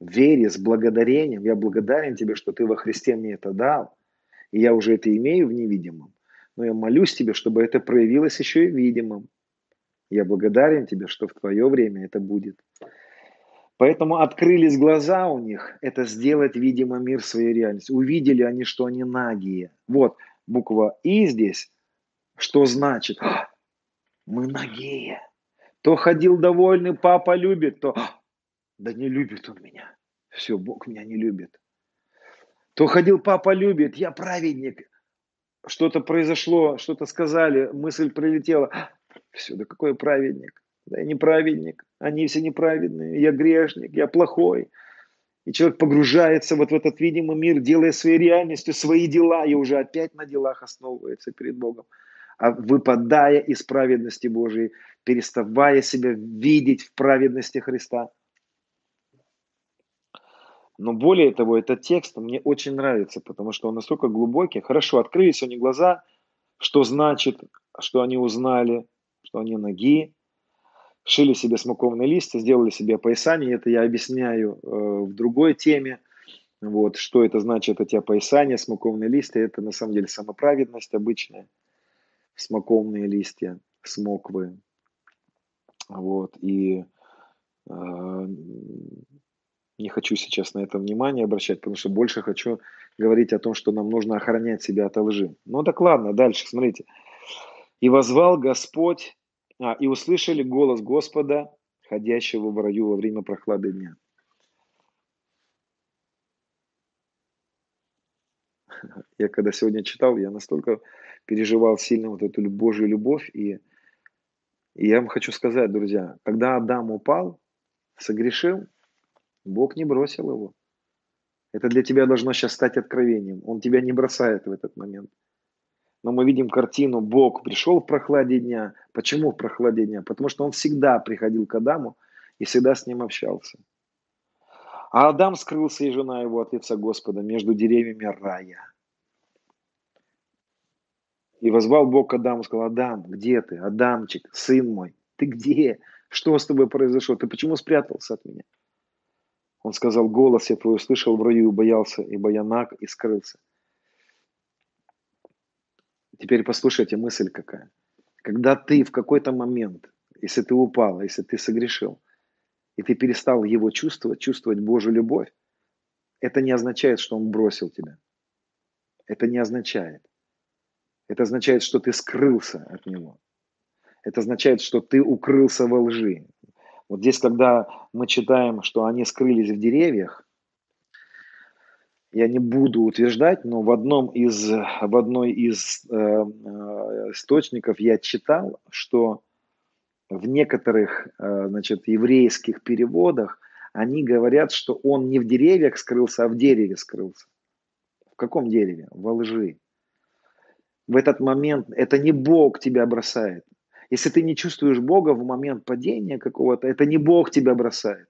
вере, с благодарением. Я благодарен тебе, что ты во Христе мне это дал. И я уже это имею в невидимом. Но я молюсь тебе, чтобы это проявилось еще и в видимом. Я благодарен тебе, что в твое время это будет. Поэтому открылись глаза у них, это сделать, видимо, мир своей реальности. Увидели они, что они нагие. Вот буква И здесь, что значит? «А, мы нагие. То ходил довольный, папа любит, то «А, да не любит он меня. Все, Бог меня не любит. То ходил, папа любит, я праведник. Что-то произошло, что-то сказали, мысль прилетела. Все, да какой праведник? Да я не праведник, они все неправедные, я грешник, я плохой. И человек погружается вот в этот видимый мир, делая своей реальностью свои дела, и уже опять на делах основывается перед Богом. А выпадая из праведности Божией, переставая себя видеть в праведности Христа – но более того, этот текст мне очень нравится, потому что он настолько глубокий. Хорошо, открылись они глаза, что значит, что они узнали, что они ноги, шили себе смоковные листья, сделали себе поясание. Это я объясняю э, в другой теме. Вот, что это значит, эти опоясания, смоковные листья, это на самом деле самоправедность обычная. Смоковные листья, смоквы. Вот, и э, не хочу сейчас на это внимание обращать, потому что больше хочу говорить о том, что нам нужно охранять себя от лжи. Ну так ладно, дальше, смотрите. «И возвал Господь, а, и услышали голос Господа, ходящего в раю во время прохлады дня». Я когда сегодня читал, я настолько переживал сильно вот эту Божью любовь, и, и я вам хочу сказать, друзья, когда Адам упал, согрешил, Бог не бросил его. Это для тебя должно сейчас стать откровением. Он тебя не бросает в этот момент. Но мы видим картину, Бог пришел в прохладе дня. Почему в прохладе дня? Потому что он всегда приходил к Адаму и всегда с ним общался. А Адам скрылся и жена его от лица Господа между деревьями рая. И возвал Бог к Адаму, сказал, Адам, где ты? Адамчик, сын мой, ты где? Что с тобой произошло? Ты почему спрятался от меня? Он сказал, голос я твой услышал в раю, боялся, ибо я наг и скрылся. Теперь послушайте мысль какая. Когда ты в какой-то момент, если ты упал, если ты согрешил, и ты перестал его чувствовать, чувствовать Божью любовь, это не означает, что он бросил тебя. Это не означает. Это означает, что ты скрылся от него. Это означает, что ты укрылся во лжи. Вот здесь, когда мы читаем, что они скрылись в деревьях, я не буду утверждать, но в одном из, в одной из э, э, источников я читал, что в некоторых, э, значит, еврейских переводах они говорят, что он не в деревьях скрылся, а в дереве скрылся. В каком дереве? Во лжи. В этот момент это не Бог тебя бросает. Если ты не чувствуешь Бога в момент падения какого-то, это не Бог тебя бросает.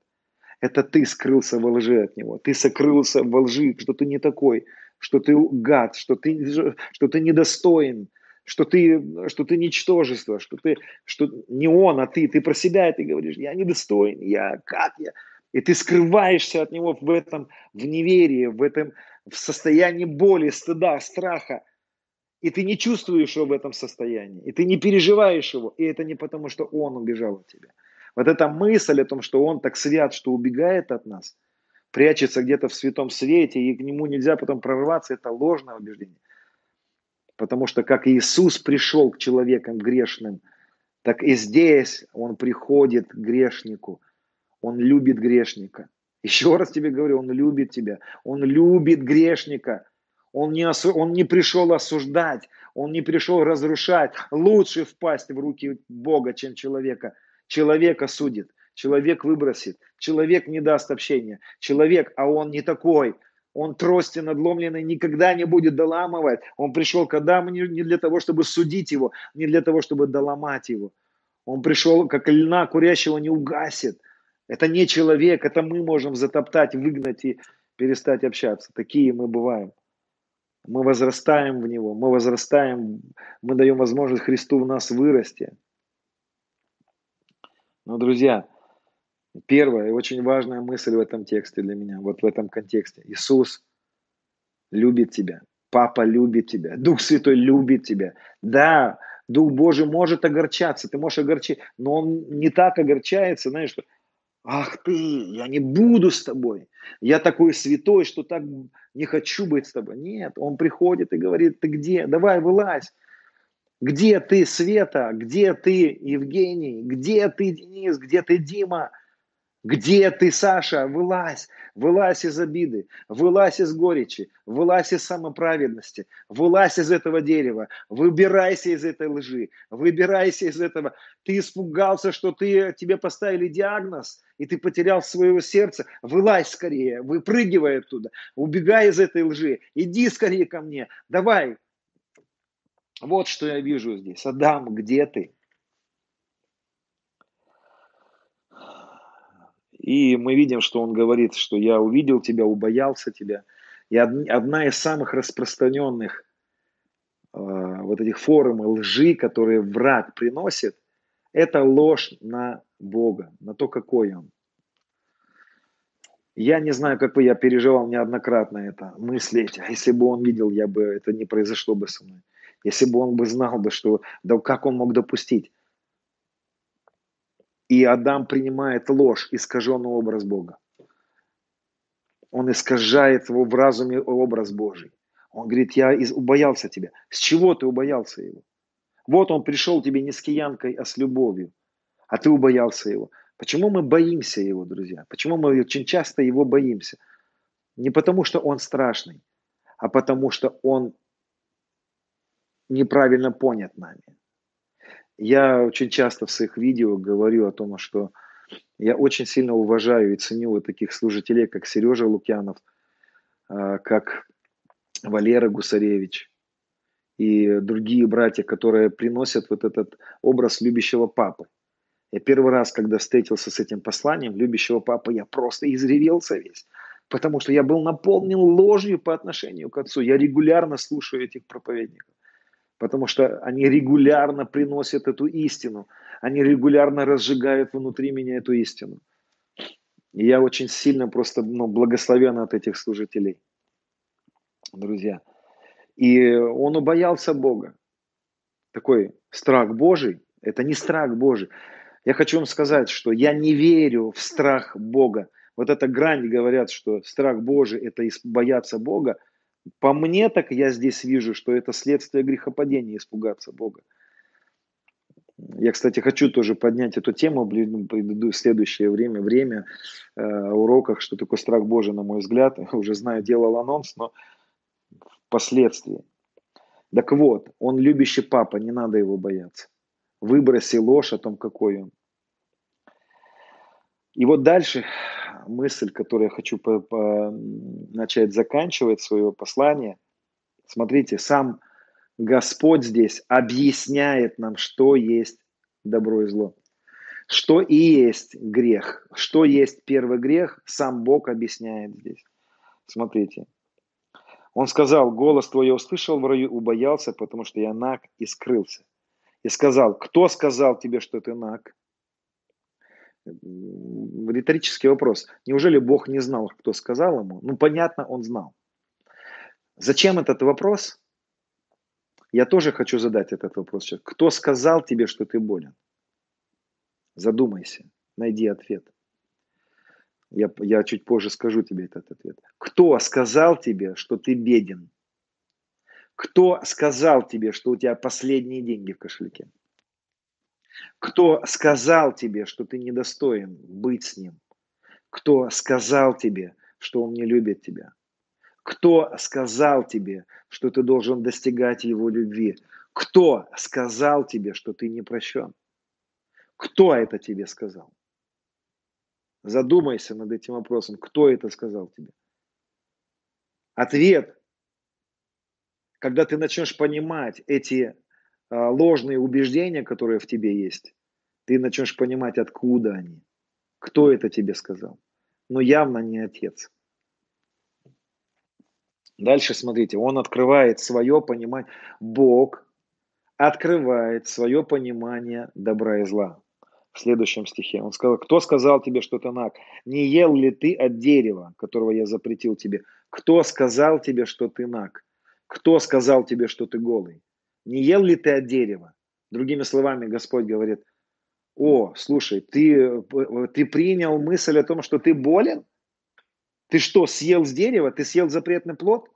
Это ты скрылся во лжи от Него. Ты сокрылся во лжи, что ты не такой, что ты гад, что ты, что ты недостоин, что ты, что ты ничтожество, что ты, что не он, а ты, ты про себя это говоришь, я недостоин, я, как я, и ты скрываешься от него в этом, в неверии, в этом, в состоянии боли, стыда, страха, и ты не чувствуешь его в этом состоянии, и ты не переживаешь его, и это не потому, что он убежал от тебя. Вот эта мысль о том, что он так свят, что убегает от нас, прячется где-то в святом свете, и к нему нельзя потом прорваться, это ложное убеждение. Потому что как Иисус пришел к человекам грешным, так и здесь Он приходит к грешнику. Он любит грешника. Еще раз тебе говорю, Он любит тебя. Он любит грешника. Он не, осу... он не пришел осуждать, он не пришел разрушать. Лучше впасть в руки Бога, чем человека. Человек осудит, человек выбросит, человек не даст общения. Человек, а он не такой. Он трости надломленной никогда не будет доламывать. Он пришел к Адаму не для того, чтобы судить его, не для того, чтобы доломать его. Он пришел, как льна курящего не угасит. Это не человек, это мы можем затоптать, выгнать и перестать общаться. Такие мы бываем. Мы возрастаем в Него, мы возрастаем, мы даем возможность Христу в нас вырасти. Но, друзья, Первая и очень важная мысль в этом тексте для меня, вот в этом контексте. Иисус любит тебя. Папа любит тебя. Дух Святой любит тебя. Да, Дух Божий может огорчаться, ты можешь огорчить, но он не так огорчается, знаешь, что Ах ты, я не буду с тобой. Я такой святой, что так не хочу быть с тобой. Нет, он приходит и говорит, ты где? Давай, вылазь. Где ты, Света? Где ты, Евгений? Где ты, Денис? Где ты, Дима? Где ты, Саша? Вылазь, вылазь из обиды, вылазь из горечи, вылазь из самоправедности, вылазь из этого дерева, выбирайся из этой лжи, выбирайся из этого. Ты испугался, что ты, тебе поставили диагноз, и ты потерял своего сердца. Вылазь скорее, выпрыгивай оттуда, убегай из этой лжи, иди скорее ко мне, давай. Вот что я вижу здесь. Адам, где ты? И мы видим, что он говорит, что я увидел тебя, убоялся тебя. И одна из самых распространенных э, вот этих форм лжи, которые враг приносит, это ложь на Бога, на то, какой Он. Я не знаю, как вы, я переживал неоднократно это, мысли. А если бы он видел, я бы, это не произошло бы со мной. Если бы он бы знал бы, что, да как он мог допустить. И Адам принимает ложь, искаженный образ Бога. Он искажает его в разуме образ Божий. Он говорит, я убоялся тебя. С чего ты убоялся его? Вот он пришел тебе не с киянкой, а с любовью. А ты убоялся его. Почему мы боимся его, друзья? Почему мы очень часто его боимся? Не потому, что он страшный, а потому, что он неправильно понят нами. Я очень часто в своих видео говорю о том, что я очень сильно уважаю и ценю вот таких служителей, как Сережа Лукьянов, а, как Валера Гусаревич и другие братья, которые приносят вот этот образ любящего папы. Я первый раз, когда встретился с этим посланием любящего папы, я просто изревелся весь, потому что я был наполнен ложью по отношению к отцу. Я регулярно слушаю этих проповедников потому что они регулярно приносят эту истину, они регулярно разжигают внутри меня эту истину. И я очень сильно просто ну, благословен от этих служителей, друзья. И он убоялся Бога. Такой страх Божий, это не страх Божий. Я хочу вам сказать, что я не верю в страх Бога. Вот эта грань говорят, что страх Божий – это бояться Бога – по мне так я здесь вижу, что это следствие грехопадения, испугаться Бога. Я, кстати, хочу тоже поднять эту тему в следующее время, время э, уроках, что такое страх Божий, на мой взгляд. Уже знаю, делал анонс, но впоследствии. Так вот, он любящий папа, не надо его бояться. выброси ложь о том, какой он. И вот дальше мысль, которую я хочу по, по, начать заканчивать свое послание. Смотрите, сам Господь здесь объясняет нам, что есть добро и зло. Что и есть грех. Что есть первый грех, сам Бог объясняет здесь. Смотрите. Он сказал, голос твой я услышал в раю, убоялся, потому что я наг и скрылся. И сказал, кто сказал тебе, что ты наг? Риторический вопрос. Неужели Бог не знал, кто сказал ему? Ну, понятно, он знал. Зачем этот вопрос? Я тоже хочу задать этот вопрос сейчас. Кто сказал тебе, что ты болен? Задумайся, найди ответ. Я, я чуть позже скажу тебе этот ответ. Кто сказал тебе, что ты беден? Кто сказал тебе, что у тебя последние деньги в кошельке? Кто сказал тебе, что ты недостоин быть с ним? Кто сказал тебе, что он не любит тебя? Кто сказал тебе, что ты должен достигать его любви? Кто сказал тебе, что ты не прощен? Кто это тебе сказал? Задумайся над этим вопросом. Кто это сказал тебе? Ответ, когда ты начнешь понимать эти ложные убеждения, которые в тебе есть, ты начнешь понимать, откуда они, кто это тебе сказал. Но явно не отец. Дальше смотрите, он открывает свое понимание, Бог открывает свое понимание добра и зла. В следующем стихе он сказал, кто сказал тебе, что ты наг? Не ел ли ты от дерева, которого я запретил тебе? Кто сказал тебе, что ты наг? Кто сказал тебе, что ты голый? Не ел ли ты от дерева? Другими словами, Господь говорит, о, слушай, ты, ты принял мысль о том, что ты болен? Ты что, съел с дерева? Ты съел запретный плод?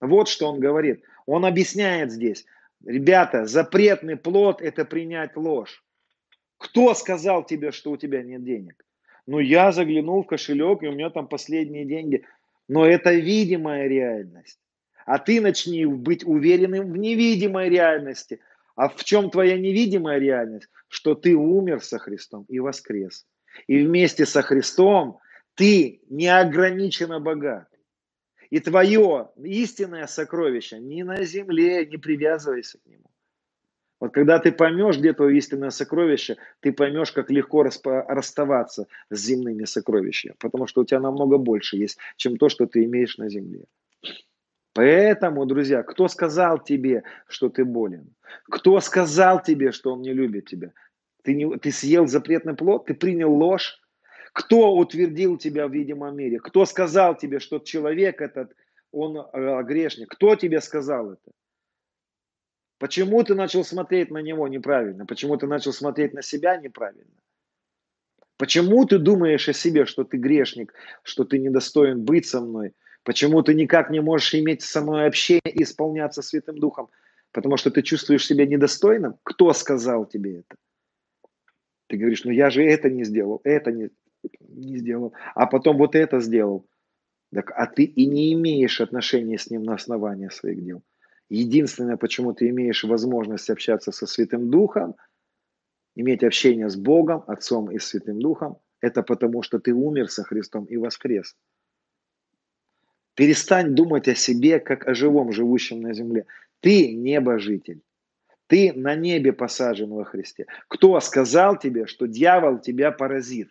Вот что он говорит. Он объясняет здесь. Ребята, запретный плод – это принять ложь. Кто сказал тебе, что у тебя нет денег? Ну, я заглянул в кошелек, и у меня там последние деньги. Но это видимая реальность. А ты начни быть уверенным в невидимой реальности. А в чем твоя невидимая реальность? Что ты умер со Христом и воскрес. И вместе со Христом ты неограниченно богат. И твое истинное сокровище не на земле, не привязывайся к нему. Вот когда ты поймешь, где твое истинное сокровище, ты поймешь, как легко расставаться с земными сокровищами. Потому что у тебя намного больше есть, чем то, что ты имеешь на земле. Поэтому, друзья, кто сказал тебе, что ты болен? Кто сказал тебе, что он не любит тебя? Ты, не, ты съел запретный плод? Ты принял ложь? Кто утвердил тебя в видимом мире? Кто сказал тебе, что человек этот, он э, грешник? Кто тебе сказал это? Почему ты начал смотреть на него неправильно? Почему ты начал смотреть на себя неправильно? Почему ты думаешь о себе, что ты грешник, что ты недостоин быть со мной? Почему ты никак не можешь иметь со мной общение и исполняться Святым Духом? Потому что ты чувствуешь себя недостойным? Кто сказал тебе это? Ты говоришь, ну я же это не сделал, это не, не сделал, а потом вот это сделал. Так, а ты и не имеешь отношения с ним на основании своих дел. Единственное, почему ты имеешь возможность общаться со Святым Духом, иметь общение с Богом, Отцом и Святым Духом, это потому, что ты умер со Христом и воскрес. Перестань думать о себе, как о живом, живущем на земле. Ты небожитель. Ты на небе посажен во Христе. Кто сказал тебе, что дьявол тебя поразит?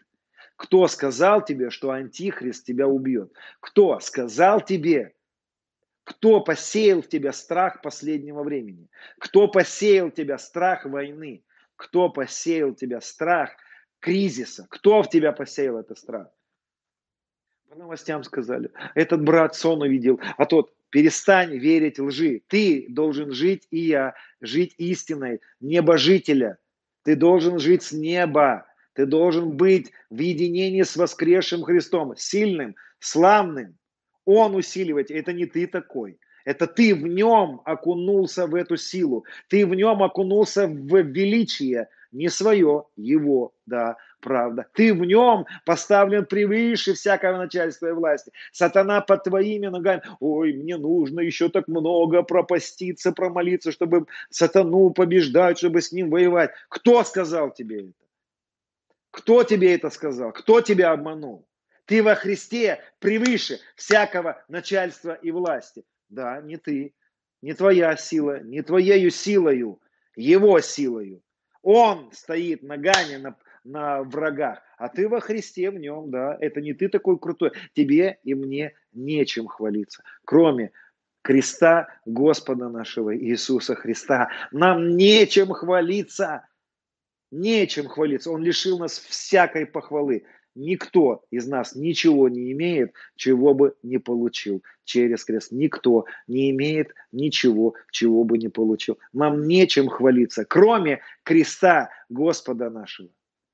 Кто сказал тебе, что антихрист тебя убьет? Кто сказал тебе, кто посеял в тебя страх последнего времени? Кто посеял в тебя страх войны? Кто посеял в тебя страх кризиса? Кто в тебя посеял этот страх? По новостям сказали. Этот брат сон увидел, а тот перестань верить лжи. Ты должен жить и я, жить истиной, небожителя. Ты должен жить с неба. Ты должен быть в единении с воскресшим Христом, сильным, славным. Он усиливает, это не ты такой. Это ты в нем окунулся в эту силу. Ты в нем окунулся в величие не свое, его, да, правда. Ты в нем поставлен превыше всякого начальства и власти. Сатана под твоими ногами. Ой, мне нужно еще так много пропаститься, промолиться, чтобы сатану побеждать, чтобы с ним воевать. Кто сказал тебе это? Кто тебе это сказал? Кто тебя обманул? Ты во Христе превыше всякого начальства и власти. Да, не ты, не твоя сила, не твоею силою, его силою. Он стоит ногами на, на врагах, а ты во Христе в нем, да, это не ты такой крутой. Тебе и мне нечем хвалиться, кроме креста Господа нашего Иисуса Христа. Нам нечем хвалиться, нечем хвалиться. Он лишил нас всякой похвалы. Никто из нас ничего не имеет, чего бы не получил через крест. Никто не имеет ничего, чего бы не получил. Нам нечем хвалиться, кроме креста Господа нашего.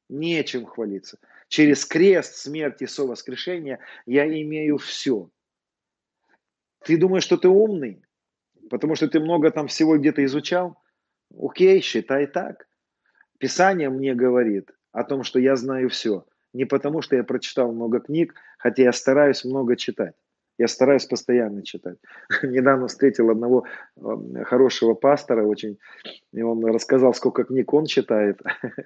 Нечем хвалиться. Через крест, смерть и совоскрешение я имею все. Ты думаешь, что ты умный? Потому что ты много там всего где-то изучал? Окей, считай так. Писание мне говорит о том, что я знаю все – не потому, что я прочитал много книг, хотя я стараюсь много читать. Я стараюсь постоянно читать. Недавно встретил одного эм, хорошего пастора очень, и он рассказал, сколько книг он читает.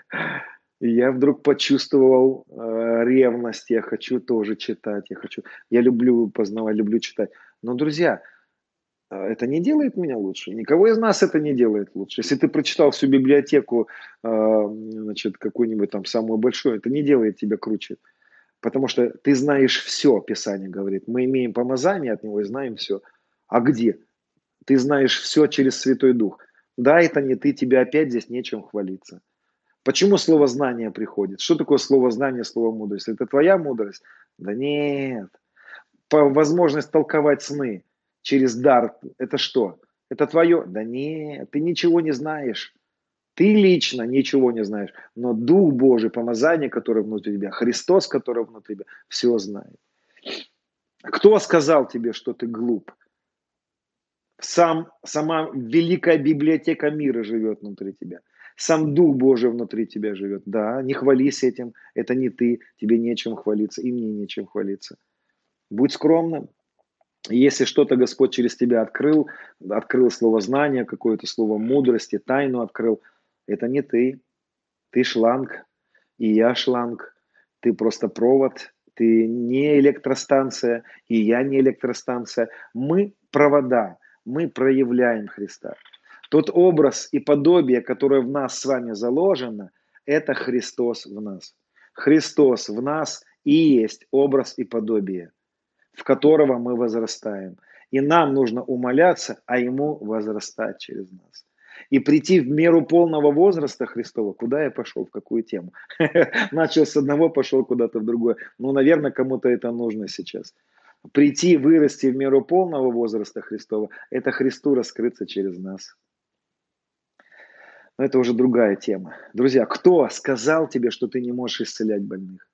И я вдруг почувствовал э, ревность, я хочу тоже читать, я хочу, я люблю познавать, люблю читать. Но, друзья, это не делает меня лучше. Никого из нас это не делает лучше. Если ты прочитал всю библиотеку, э, значит, какую-нибудь там самую большую, это не делает тебя круче. Потому что ты знаешь все, Писание говорит. Мы имеем помазание от него и знаем все. А где? Ты знаешь все через Святой Дух. Да, это не ты, тебе опять здесь нечем хвалиться. Почему слово знание приходит? Что такое слово знание, слово мудрость? Это твоя мудрость? Да нет. Возможность толковать сны через дар. Это что? Это твое? Да нет, ты ничего не знаешь. Ты лично ничего не знаешь, но Дух Божий, помазание, которое внутри тебя, Христос, который внутри тебя, все знает. Кто сказал тебе, что ты глуп? Сам, сама великая библиотека мира живет внутри тебя. Сам Дух Божий внутри тебя живет. Да, не хвались этим, это не ты, тебе нечем хвалиться, и мне нечем хвалиться. Будь скромным. Если что-то Господь через тебя открыл, открыл слово знания, какое-то слово мудрости, тайну открыл, это не ты. Ты шланг, и я шланг. Ты просто провод, ты не электростанция, и я не электростанция. Мы провода, мы проявляем Христа. Тот образ и подобие, которое в нас с вами заложено, это Христос в нас. Христос в нас и есть образ и подобие, в которого мы возрастаем. И нам нужно умоляться, а Ему возрастать через нас. И прийти в меру полного возраста Христова, куда я пошел, в какую тему. Начал с одного, пошел куда-то в другое. Ну, наверное, кому-то это нужно сейчас. Прийти, вырасти в меру полного возраста Христова, это Христу раскрыться через нас. Но это уже другая тема. Друзья, кто сказал тебе, что ты не можешь исцелять больных?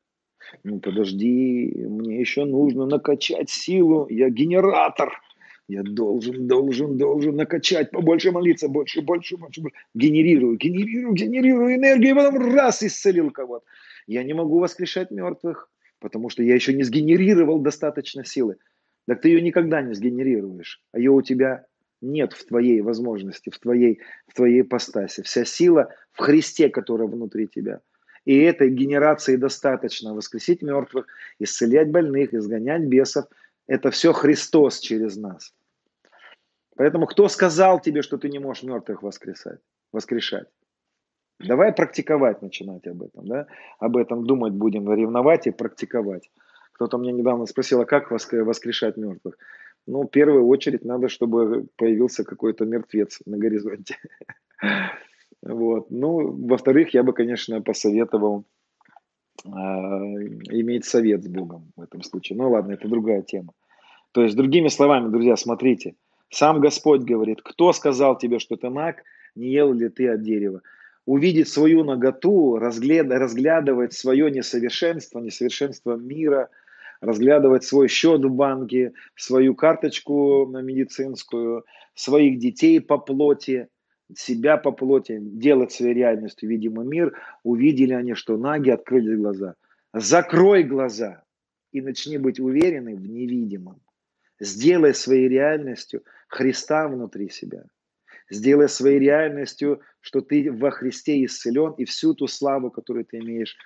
Ну подожди, мне еще нужно накачать силу, я генератор. Я должен, должен, должен накачать, побольше молиться, больше, больше, больше, больше. Генерирую, генерирую, генерирую энергию, и потом раз исцелил кого-то. Я не могу воскрешать мертвых, потому что я еще не сгенерировал достаточно силы. Так ты ее никогда не сгенерируешь, а ее у тебя нет в твоей возможности, в твоей, в твоей постасе. Вся сила в Христе, которая внутри тебя. И этой генерации достаточно воскресить мертвых, исцелять больных, изгонять бесов. Это все Христос через нас. Поэтому кто сказал тебе, что ты не можешь мертвых воскресать, воскрешать? Давай практиковать начинать об этом, да? Об этом думать будем, ревновать и практиковать. Кто-то мне недавно спросил, а как воскрешать мертвых? Ну, в первую очередь надо, чтобы появился какой-то мертвец на горизонте. Вот. Ну, во-вторых, я бы, конечно, посоветовал э, иметь совет с Богом в этом случае. Ну ладно, это другая тема. То есть, другими словами, друзья, смотрите, сам Господь говорит, кто сказал тебе, что ты маг, не ел ли ты от дерева? Увидеть свою наготу, разглядывать свое несовершенство, несовершенство мира – разглядывать свой счет в банке, свою карточку медицинскую, своих детей по плоти. Себя по плоти, делать своей реальностью видимый мир, увидели они, что наги открыли глаза. Закрой глаза и начни быть уверенным в невидимом. Сделай своей реальностью Христа внутри себя. Сделай своей реальностью, что ты во Христе исцелен, и всю ту славу, которую ты имеешь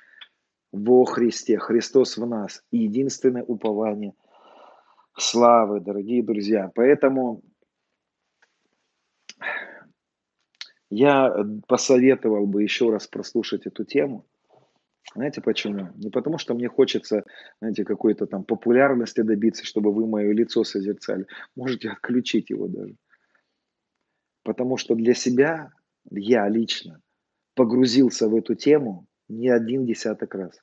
во Христе, Христос в нас, и единственное упование славы, дорогие друзья. Поэтому я посоветовал бы еще раз прослушать эту тему. Знаете почему? Не потому, что мне хочется, знаете, какой-то там популярности добиться, чтобы вы мое лицо созерцали. Можете отключить его даже. Потому что для себя, я лично, погрузился в эту тему не один десяток раз.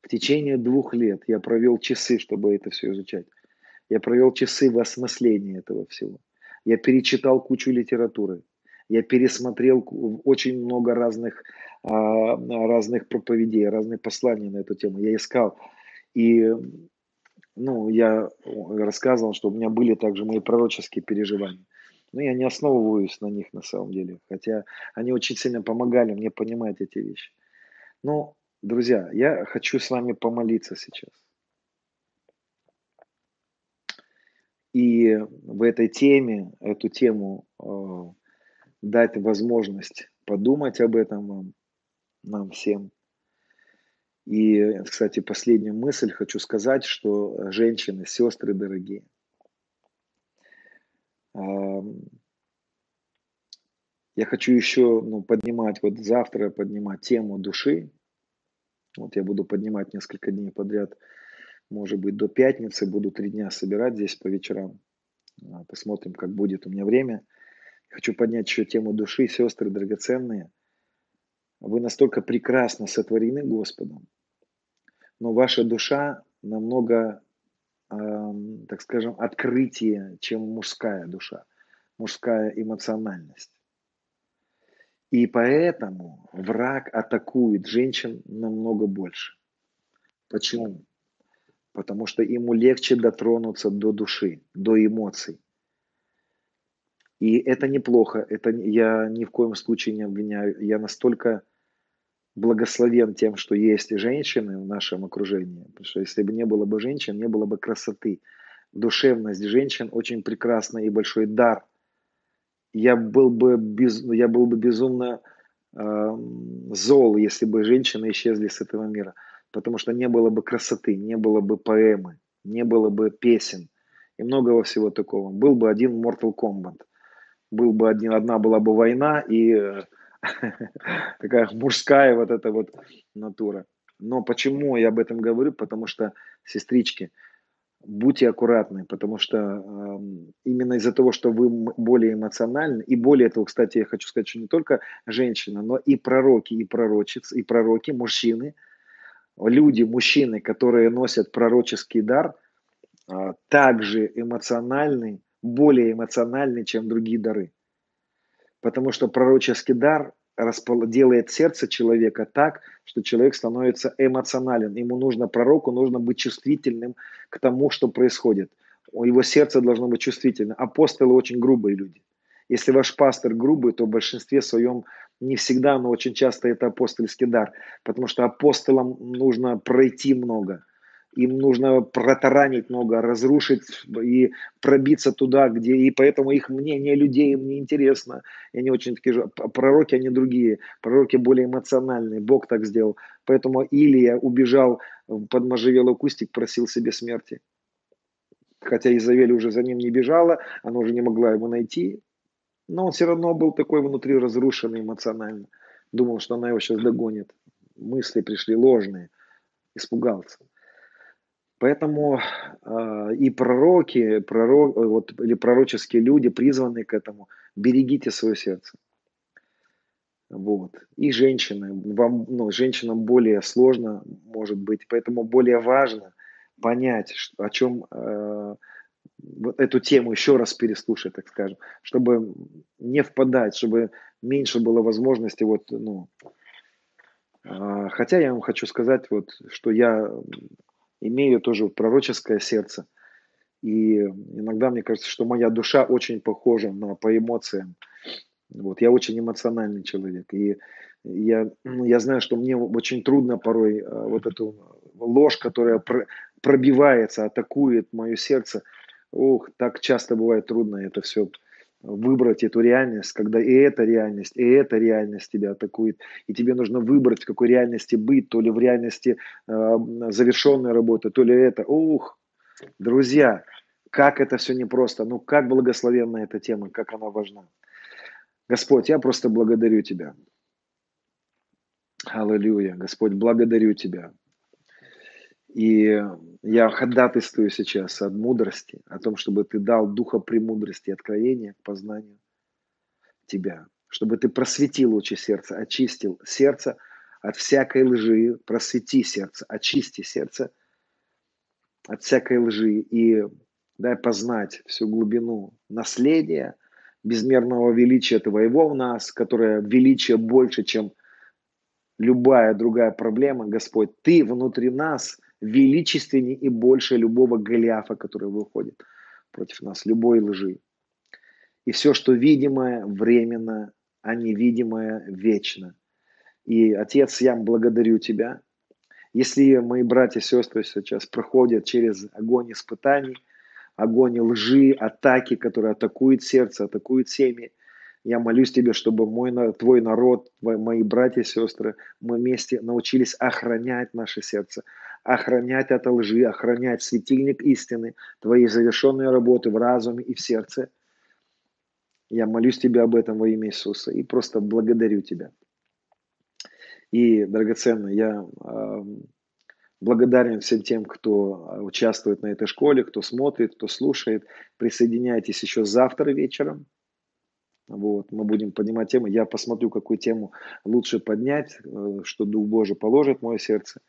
В течение двух лет я провел часы, чтобы это все изучать. Я провел часы в осмыслении этого всего. Я перечитал кучу литературы. Я пересмотрел очень много разных, а, разных проповедей, разных посланий на эту тему. Я искал. И ну, я рассказывал, что у меня были также мои пророческие переживания. Но я не основываюсь на них на самом деле. Хотя они очень сильно помогали мне понимать эти вещи. Но, друзья, я хочу с вами помолиться сейчас. И в этой теме, эту тему э, дать возможность подумать об этом вам, нам всем. И, кстати, последнюю мысль хочу сказать, что женщины, сестры дорогие, я хочу еще ну, поднимать, вот завтра поднимать тему души. Вот я буду поднимать несколько дней подряд, может быть, до пятницы, буду три дня собирать здесь по вечерам. А, посмотрим, как будет у меня время. Хочу поднять еще тему души, сестры драгоценные. Вы настолько прекрасно сотворены Господом, но ваша душа намного, э, так скажем, открытие, чем мужская душа, мужская эмоциональность. И поэтому враг атакует женщин намного больше. Почему? Потому что ему легче дотронуться до души, до эмоций. И это неплохо, это я ни в коем случае не обвиняю. Я настолько благословен тем, что есть женщины в нашем окружении. Потому что если бы не было бы женщин, не было бы красоты. Душевность женщин очень прекрасна и большой дар. Я был бы, без, я был бы безумно э, зол, если бы женщины исчезли с этого мира. Потому что не было бы красоты, не было бы поэмы, не было бы песен и многого всего такого. Был бы один Mortal Kombat – был бы один, одна была бы война и э, такая мужская вот эта вот натура. Но почему я об этом говорю? Потому что, сестрички, будьте аккуратны, потому что э, именно из-за того, что вы более эмоциональны, и более того, кстати, я хочу сказать, что не только женщина, но и пророки, и пророчицы, и пророки, мужчины, люди, мужчины, которые носят пророческий дар, э, также эмоциональны, более эмоциональный, чем другие дары. Потому что пророческий дар делает сердце человека так, что человек становится эмоционален. Ему нужно, пророку нужно быть чувствительным к тому, что происходит. Его сердце должно быть чувствительным. Апостолы очень грубые люди. Если ваш пастор грубый, то в большинстве своем не всегда, но очень часто это апостольский дар. Потому что апостолам нужно пройти много – им нужно протаранить много, разрушить и пробиться туда, где... И поэтому их мнение людей им не интересно. И они очень такие же... Пророки, они другие. Пророки более эмоциональные. Бог так сделал. Поэтому Илия убежал под можжевелый кустик, просил себе смерти. Хотя Изавель уже за ним не бежала, она уже не могла его найти. Но он все равно был такой внутри разрушенный эмоционально. Думал, что она его сейчас догонит. Мысли пришли ложные. Испугался. Поэтому э, и пророки, пророк, вот, или пророческие люди, призванные к этому, берегите свое сердце. Вот. И женщины, вам, ну, женщинам более сложно может быть, поэтому более важно понять, что, о чем э, вот эту тему еще раз переслушать, так скажем, чтобы не впадать, чтобы меньше было возможности вот, ну, э, хотя я вам хочу сказать вот, что я имею тоже пророческое сердце. И иногда мне кажется, что моя душа очень похожа на, по эмоциям. Вот, я очень эмоциональный человек, и я, ну, я знаю, что мне очень трудно порой э, вот эту ложь, которая пробивается, атакует мое сердце, ох, так часто бывает трудно это все выбрать эту реальность, когда и эта реальность, и эта реальность тебя атакует, и тебе нужно выбрать, в какой реальности быть, то ли в реальности э, завершенной работы, то ли это. Ух, друзья, как это все непросто, ну как благословенна эта тема, как она важна. Господь, я просто благодарю Тебя. Аллилуйя. Господь, благодарю Тебя. И я ходатайствую сейчас от мудрости, о том, чтобы Ты дал духа премудрости, откровения к познанию Тебя. Чтобы Ты просветил лучи сердца, очистил сердце от всякой лжи, просвети сердце, очисти сердце от всякой лжи и дай познать всю глубину наследия, безмерного величия Твоего в нас, которое величие больше, чем любая другая проблема, Господь, Ты внутри нас величественнее и больше любого Голиафа, который выходит против нас, любой лжи. И все, что видимое, временно, а невидимое, вечно. И, Отец, я благодарю Тебя. Если мои братья и сестры сейчас проходят через огонь испытаний, огонь лжи, атаки, которые атакуют сердце, атакуют семьи, я молюсь тебе, чтобы мой, твой народ, мои братья и сестры, мы вместе научились охранять наше сердце, охранять от лжи, охранять светильник истины, твои завершенные работы в разуме и в сердце. Я молюсь тебе об этом во имя Иисуса и просто благодарю тебя. И, драгоценно, я э, благодарен всем тем, кто участвует на этой школе, кто смотрит, кто слушает. Присоединяйтесь еще завтра вечером вот, мы будем поднимать темы. Я посмотрю, какую тему лучше поднять, э, что Дух Божий положит в мое сердце.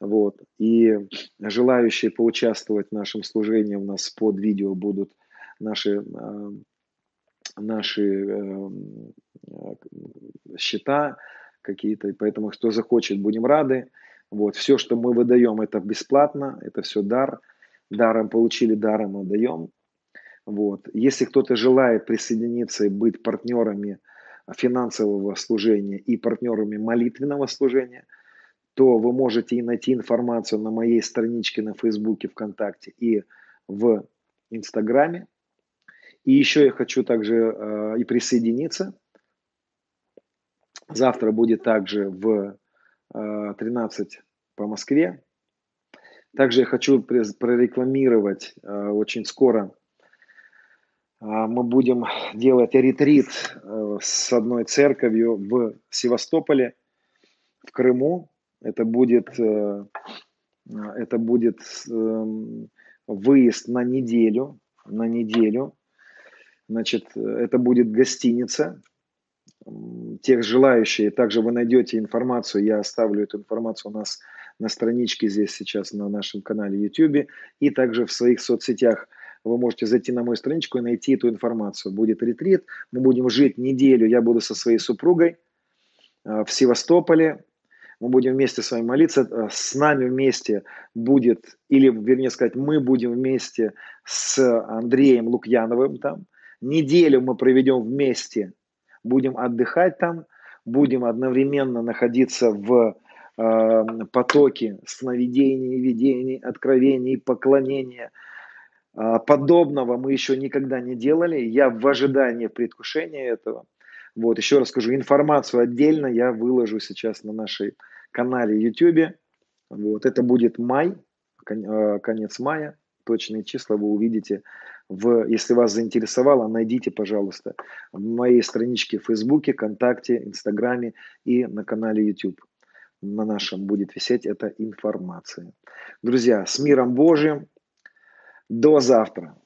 Вот. И желающие поучаствовать в нашем служении у нас под видео будут наши, э, наши э, счета какие-то. Поэтому, кто захочет, будем рады. Вот. Все, что мы выдаем, это бесплатно, это все дар. Даром получили, даром отдаем. Вот. Если кто-то желает присоединиться и быть партнерами финансового служения и партнерами молитвенного служения, то вы можете и найти информацию на моей страничке на Фейсбуке, ВКонтакте и в Инстаграме. И еще я хочу также э, и присоединиться. Завтра будет также в э, 13 по Москве. Также я хочу прорекламировать э, очень скоро а, мы будем делать ретрит э, с одной церковью в Севастополе, в Крыму. Это будет, э, это будет эм, выезд на неделю, на неделю. Значит, это будет гостиница. Тех желающих, также вы найдете информацию, я оставлю эту информацию у нас на страничке здесь сейчас на нашем канале YouTube и также в своих соцсетях – вы можете зайти на мою страничку и найти эту информацию. Будет ретрит, мы будем жить неделю, я буду со своей супругой э, в Севастополе, мы будем вместе с вами молиться, э, с нами вместе будет, или вернее сказать, мы будем вместе с Андреем Лукьяновым там. Неделю мы проведем вместе, будем отдыхать там, будем одновременно находиться в э, потоке сновидений, видений, откровений, поклонения – а, подобного мы еще никогда не делали. Я в ожидании, в предвкушении этого. Вот, еще раз скажу, информацию отдельно я выложу сейчас на нашей канале YouTube. Вот, это будет май, а, конец мая. Точные числа вы увидите. В, если вас заинтересовало, найдите, пожалуйста, в моей страничке в Фейсбуке, ВКонтакте, Инстаграме и на канале YouTube. На нашем будет висеть эта информация. Друзья, с миром Божьим! До завтра.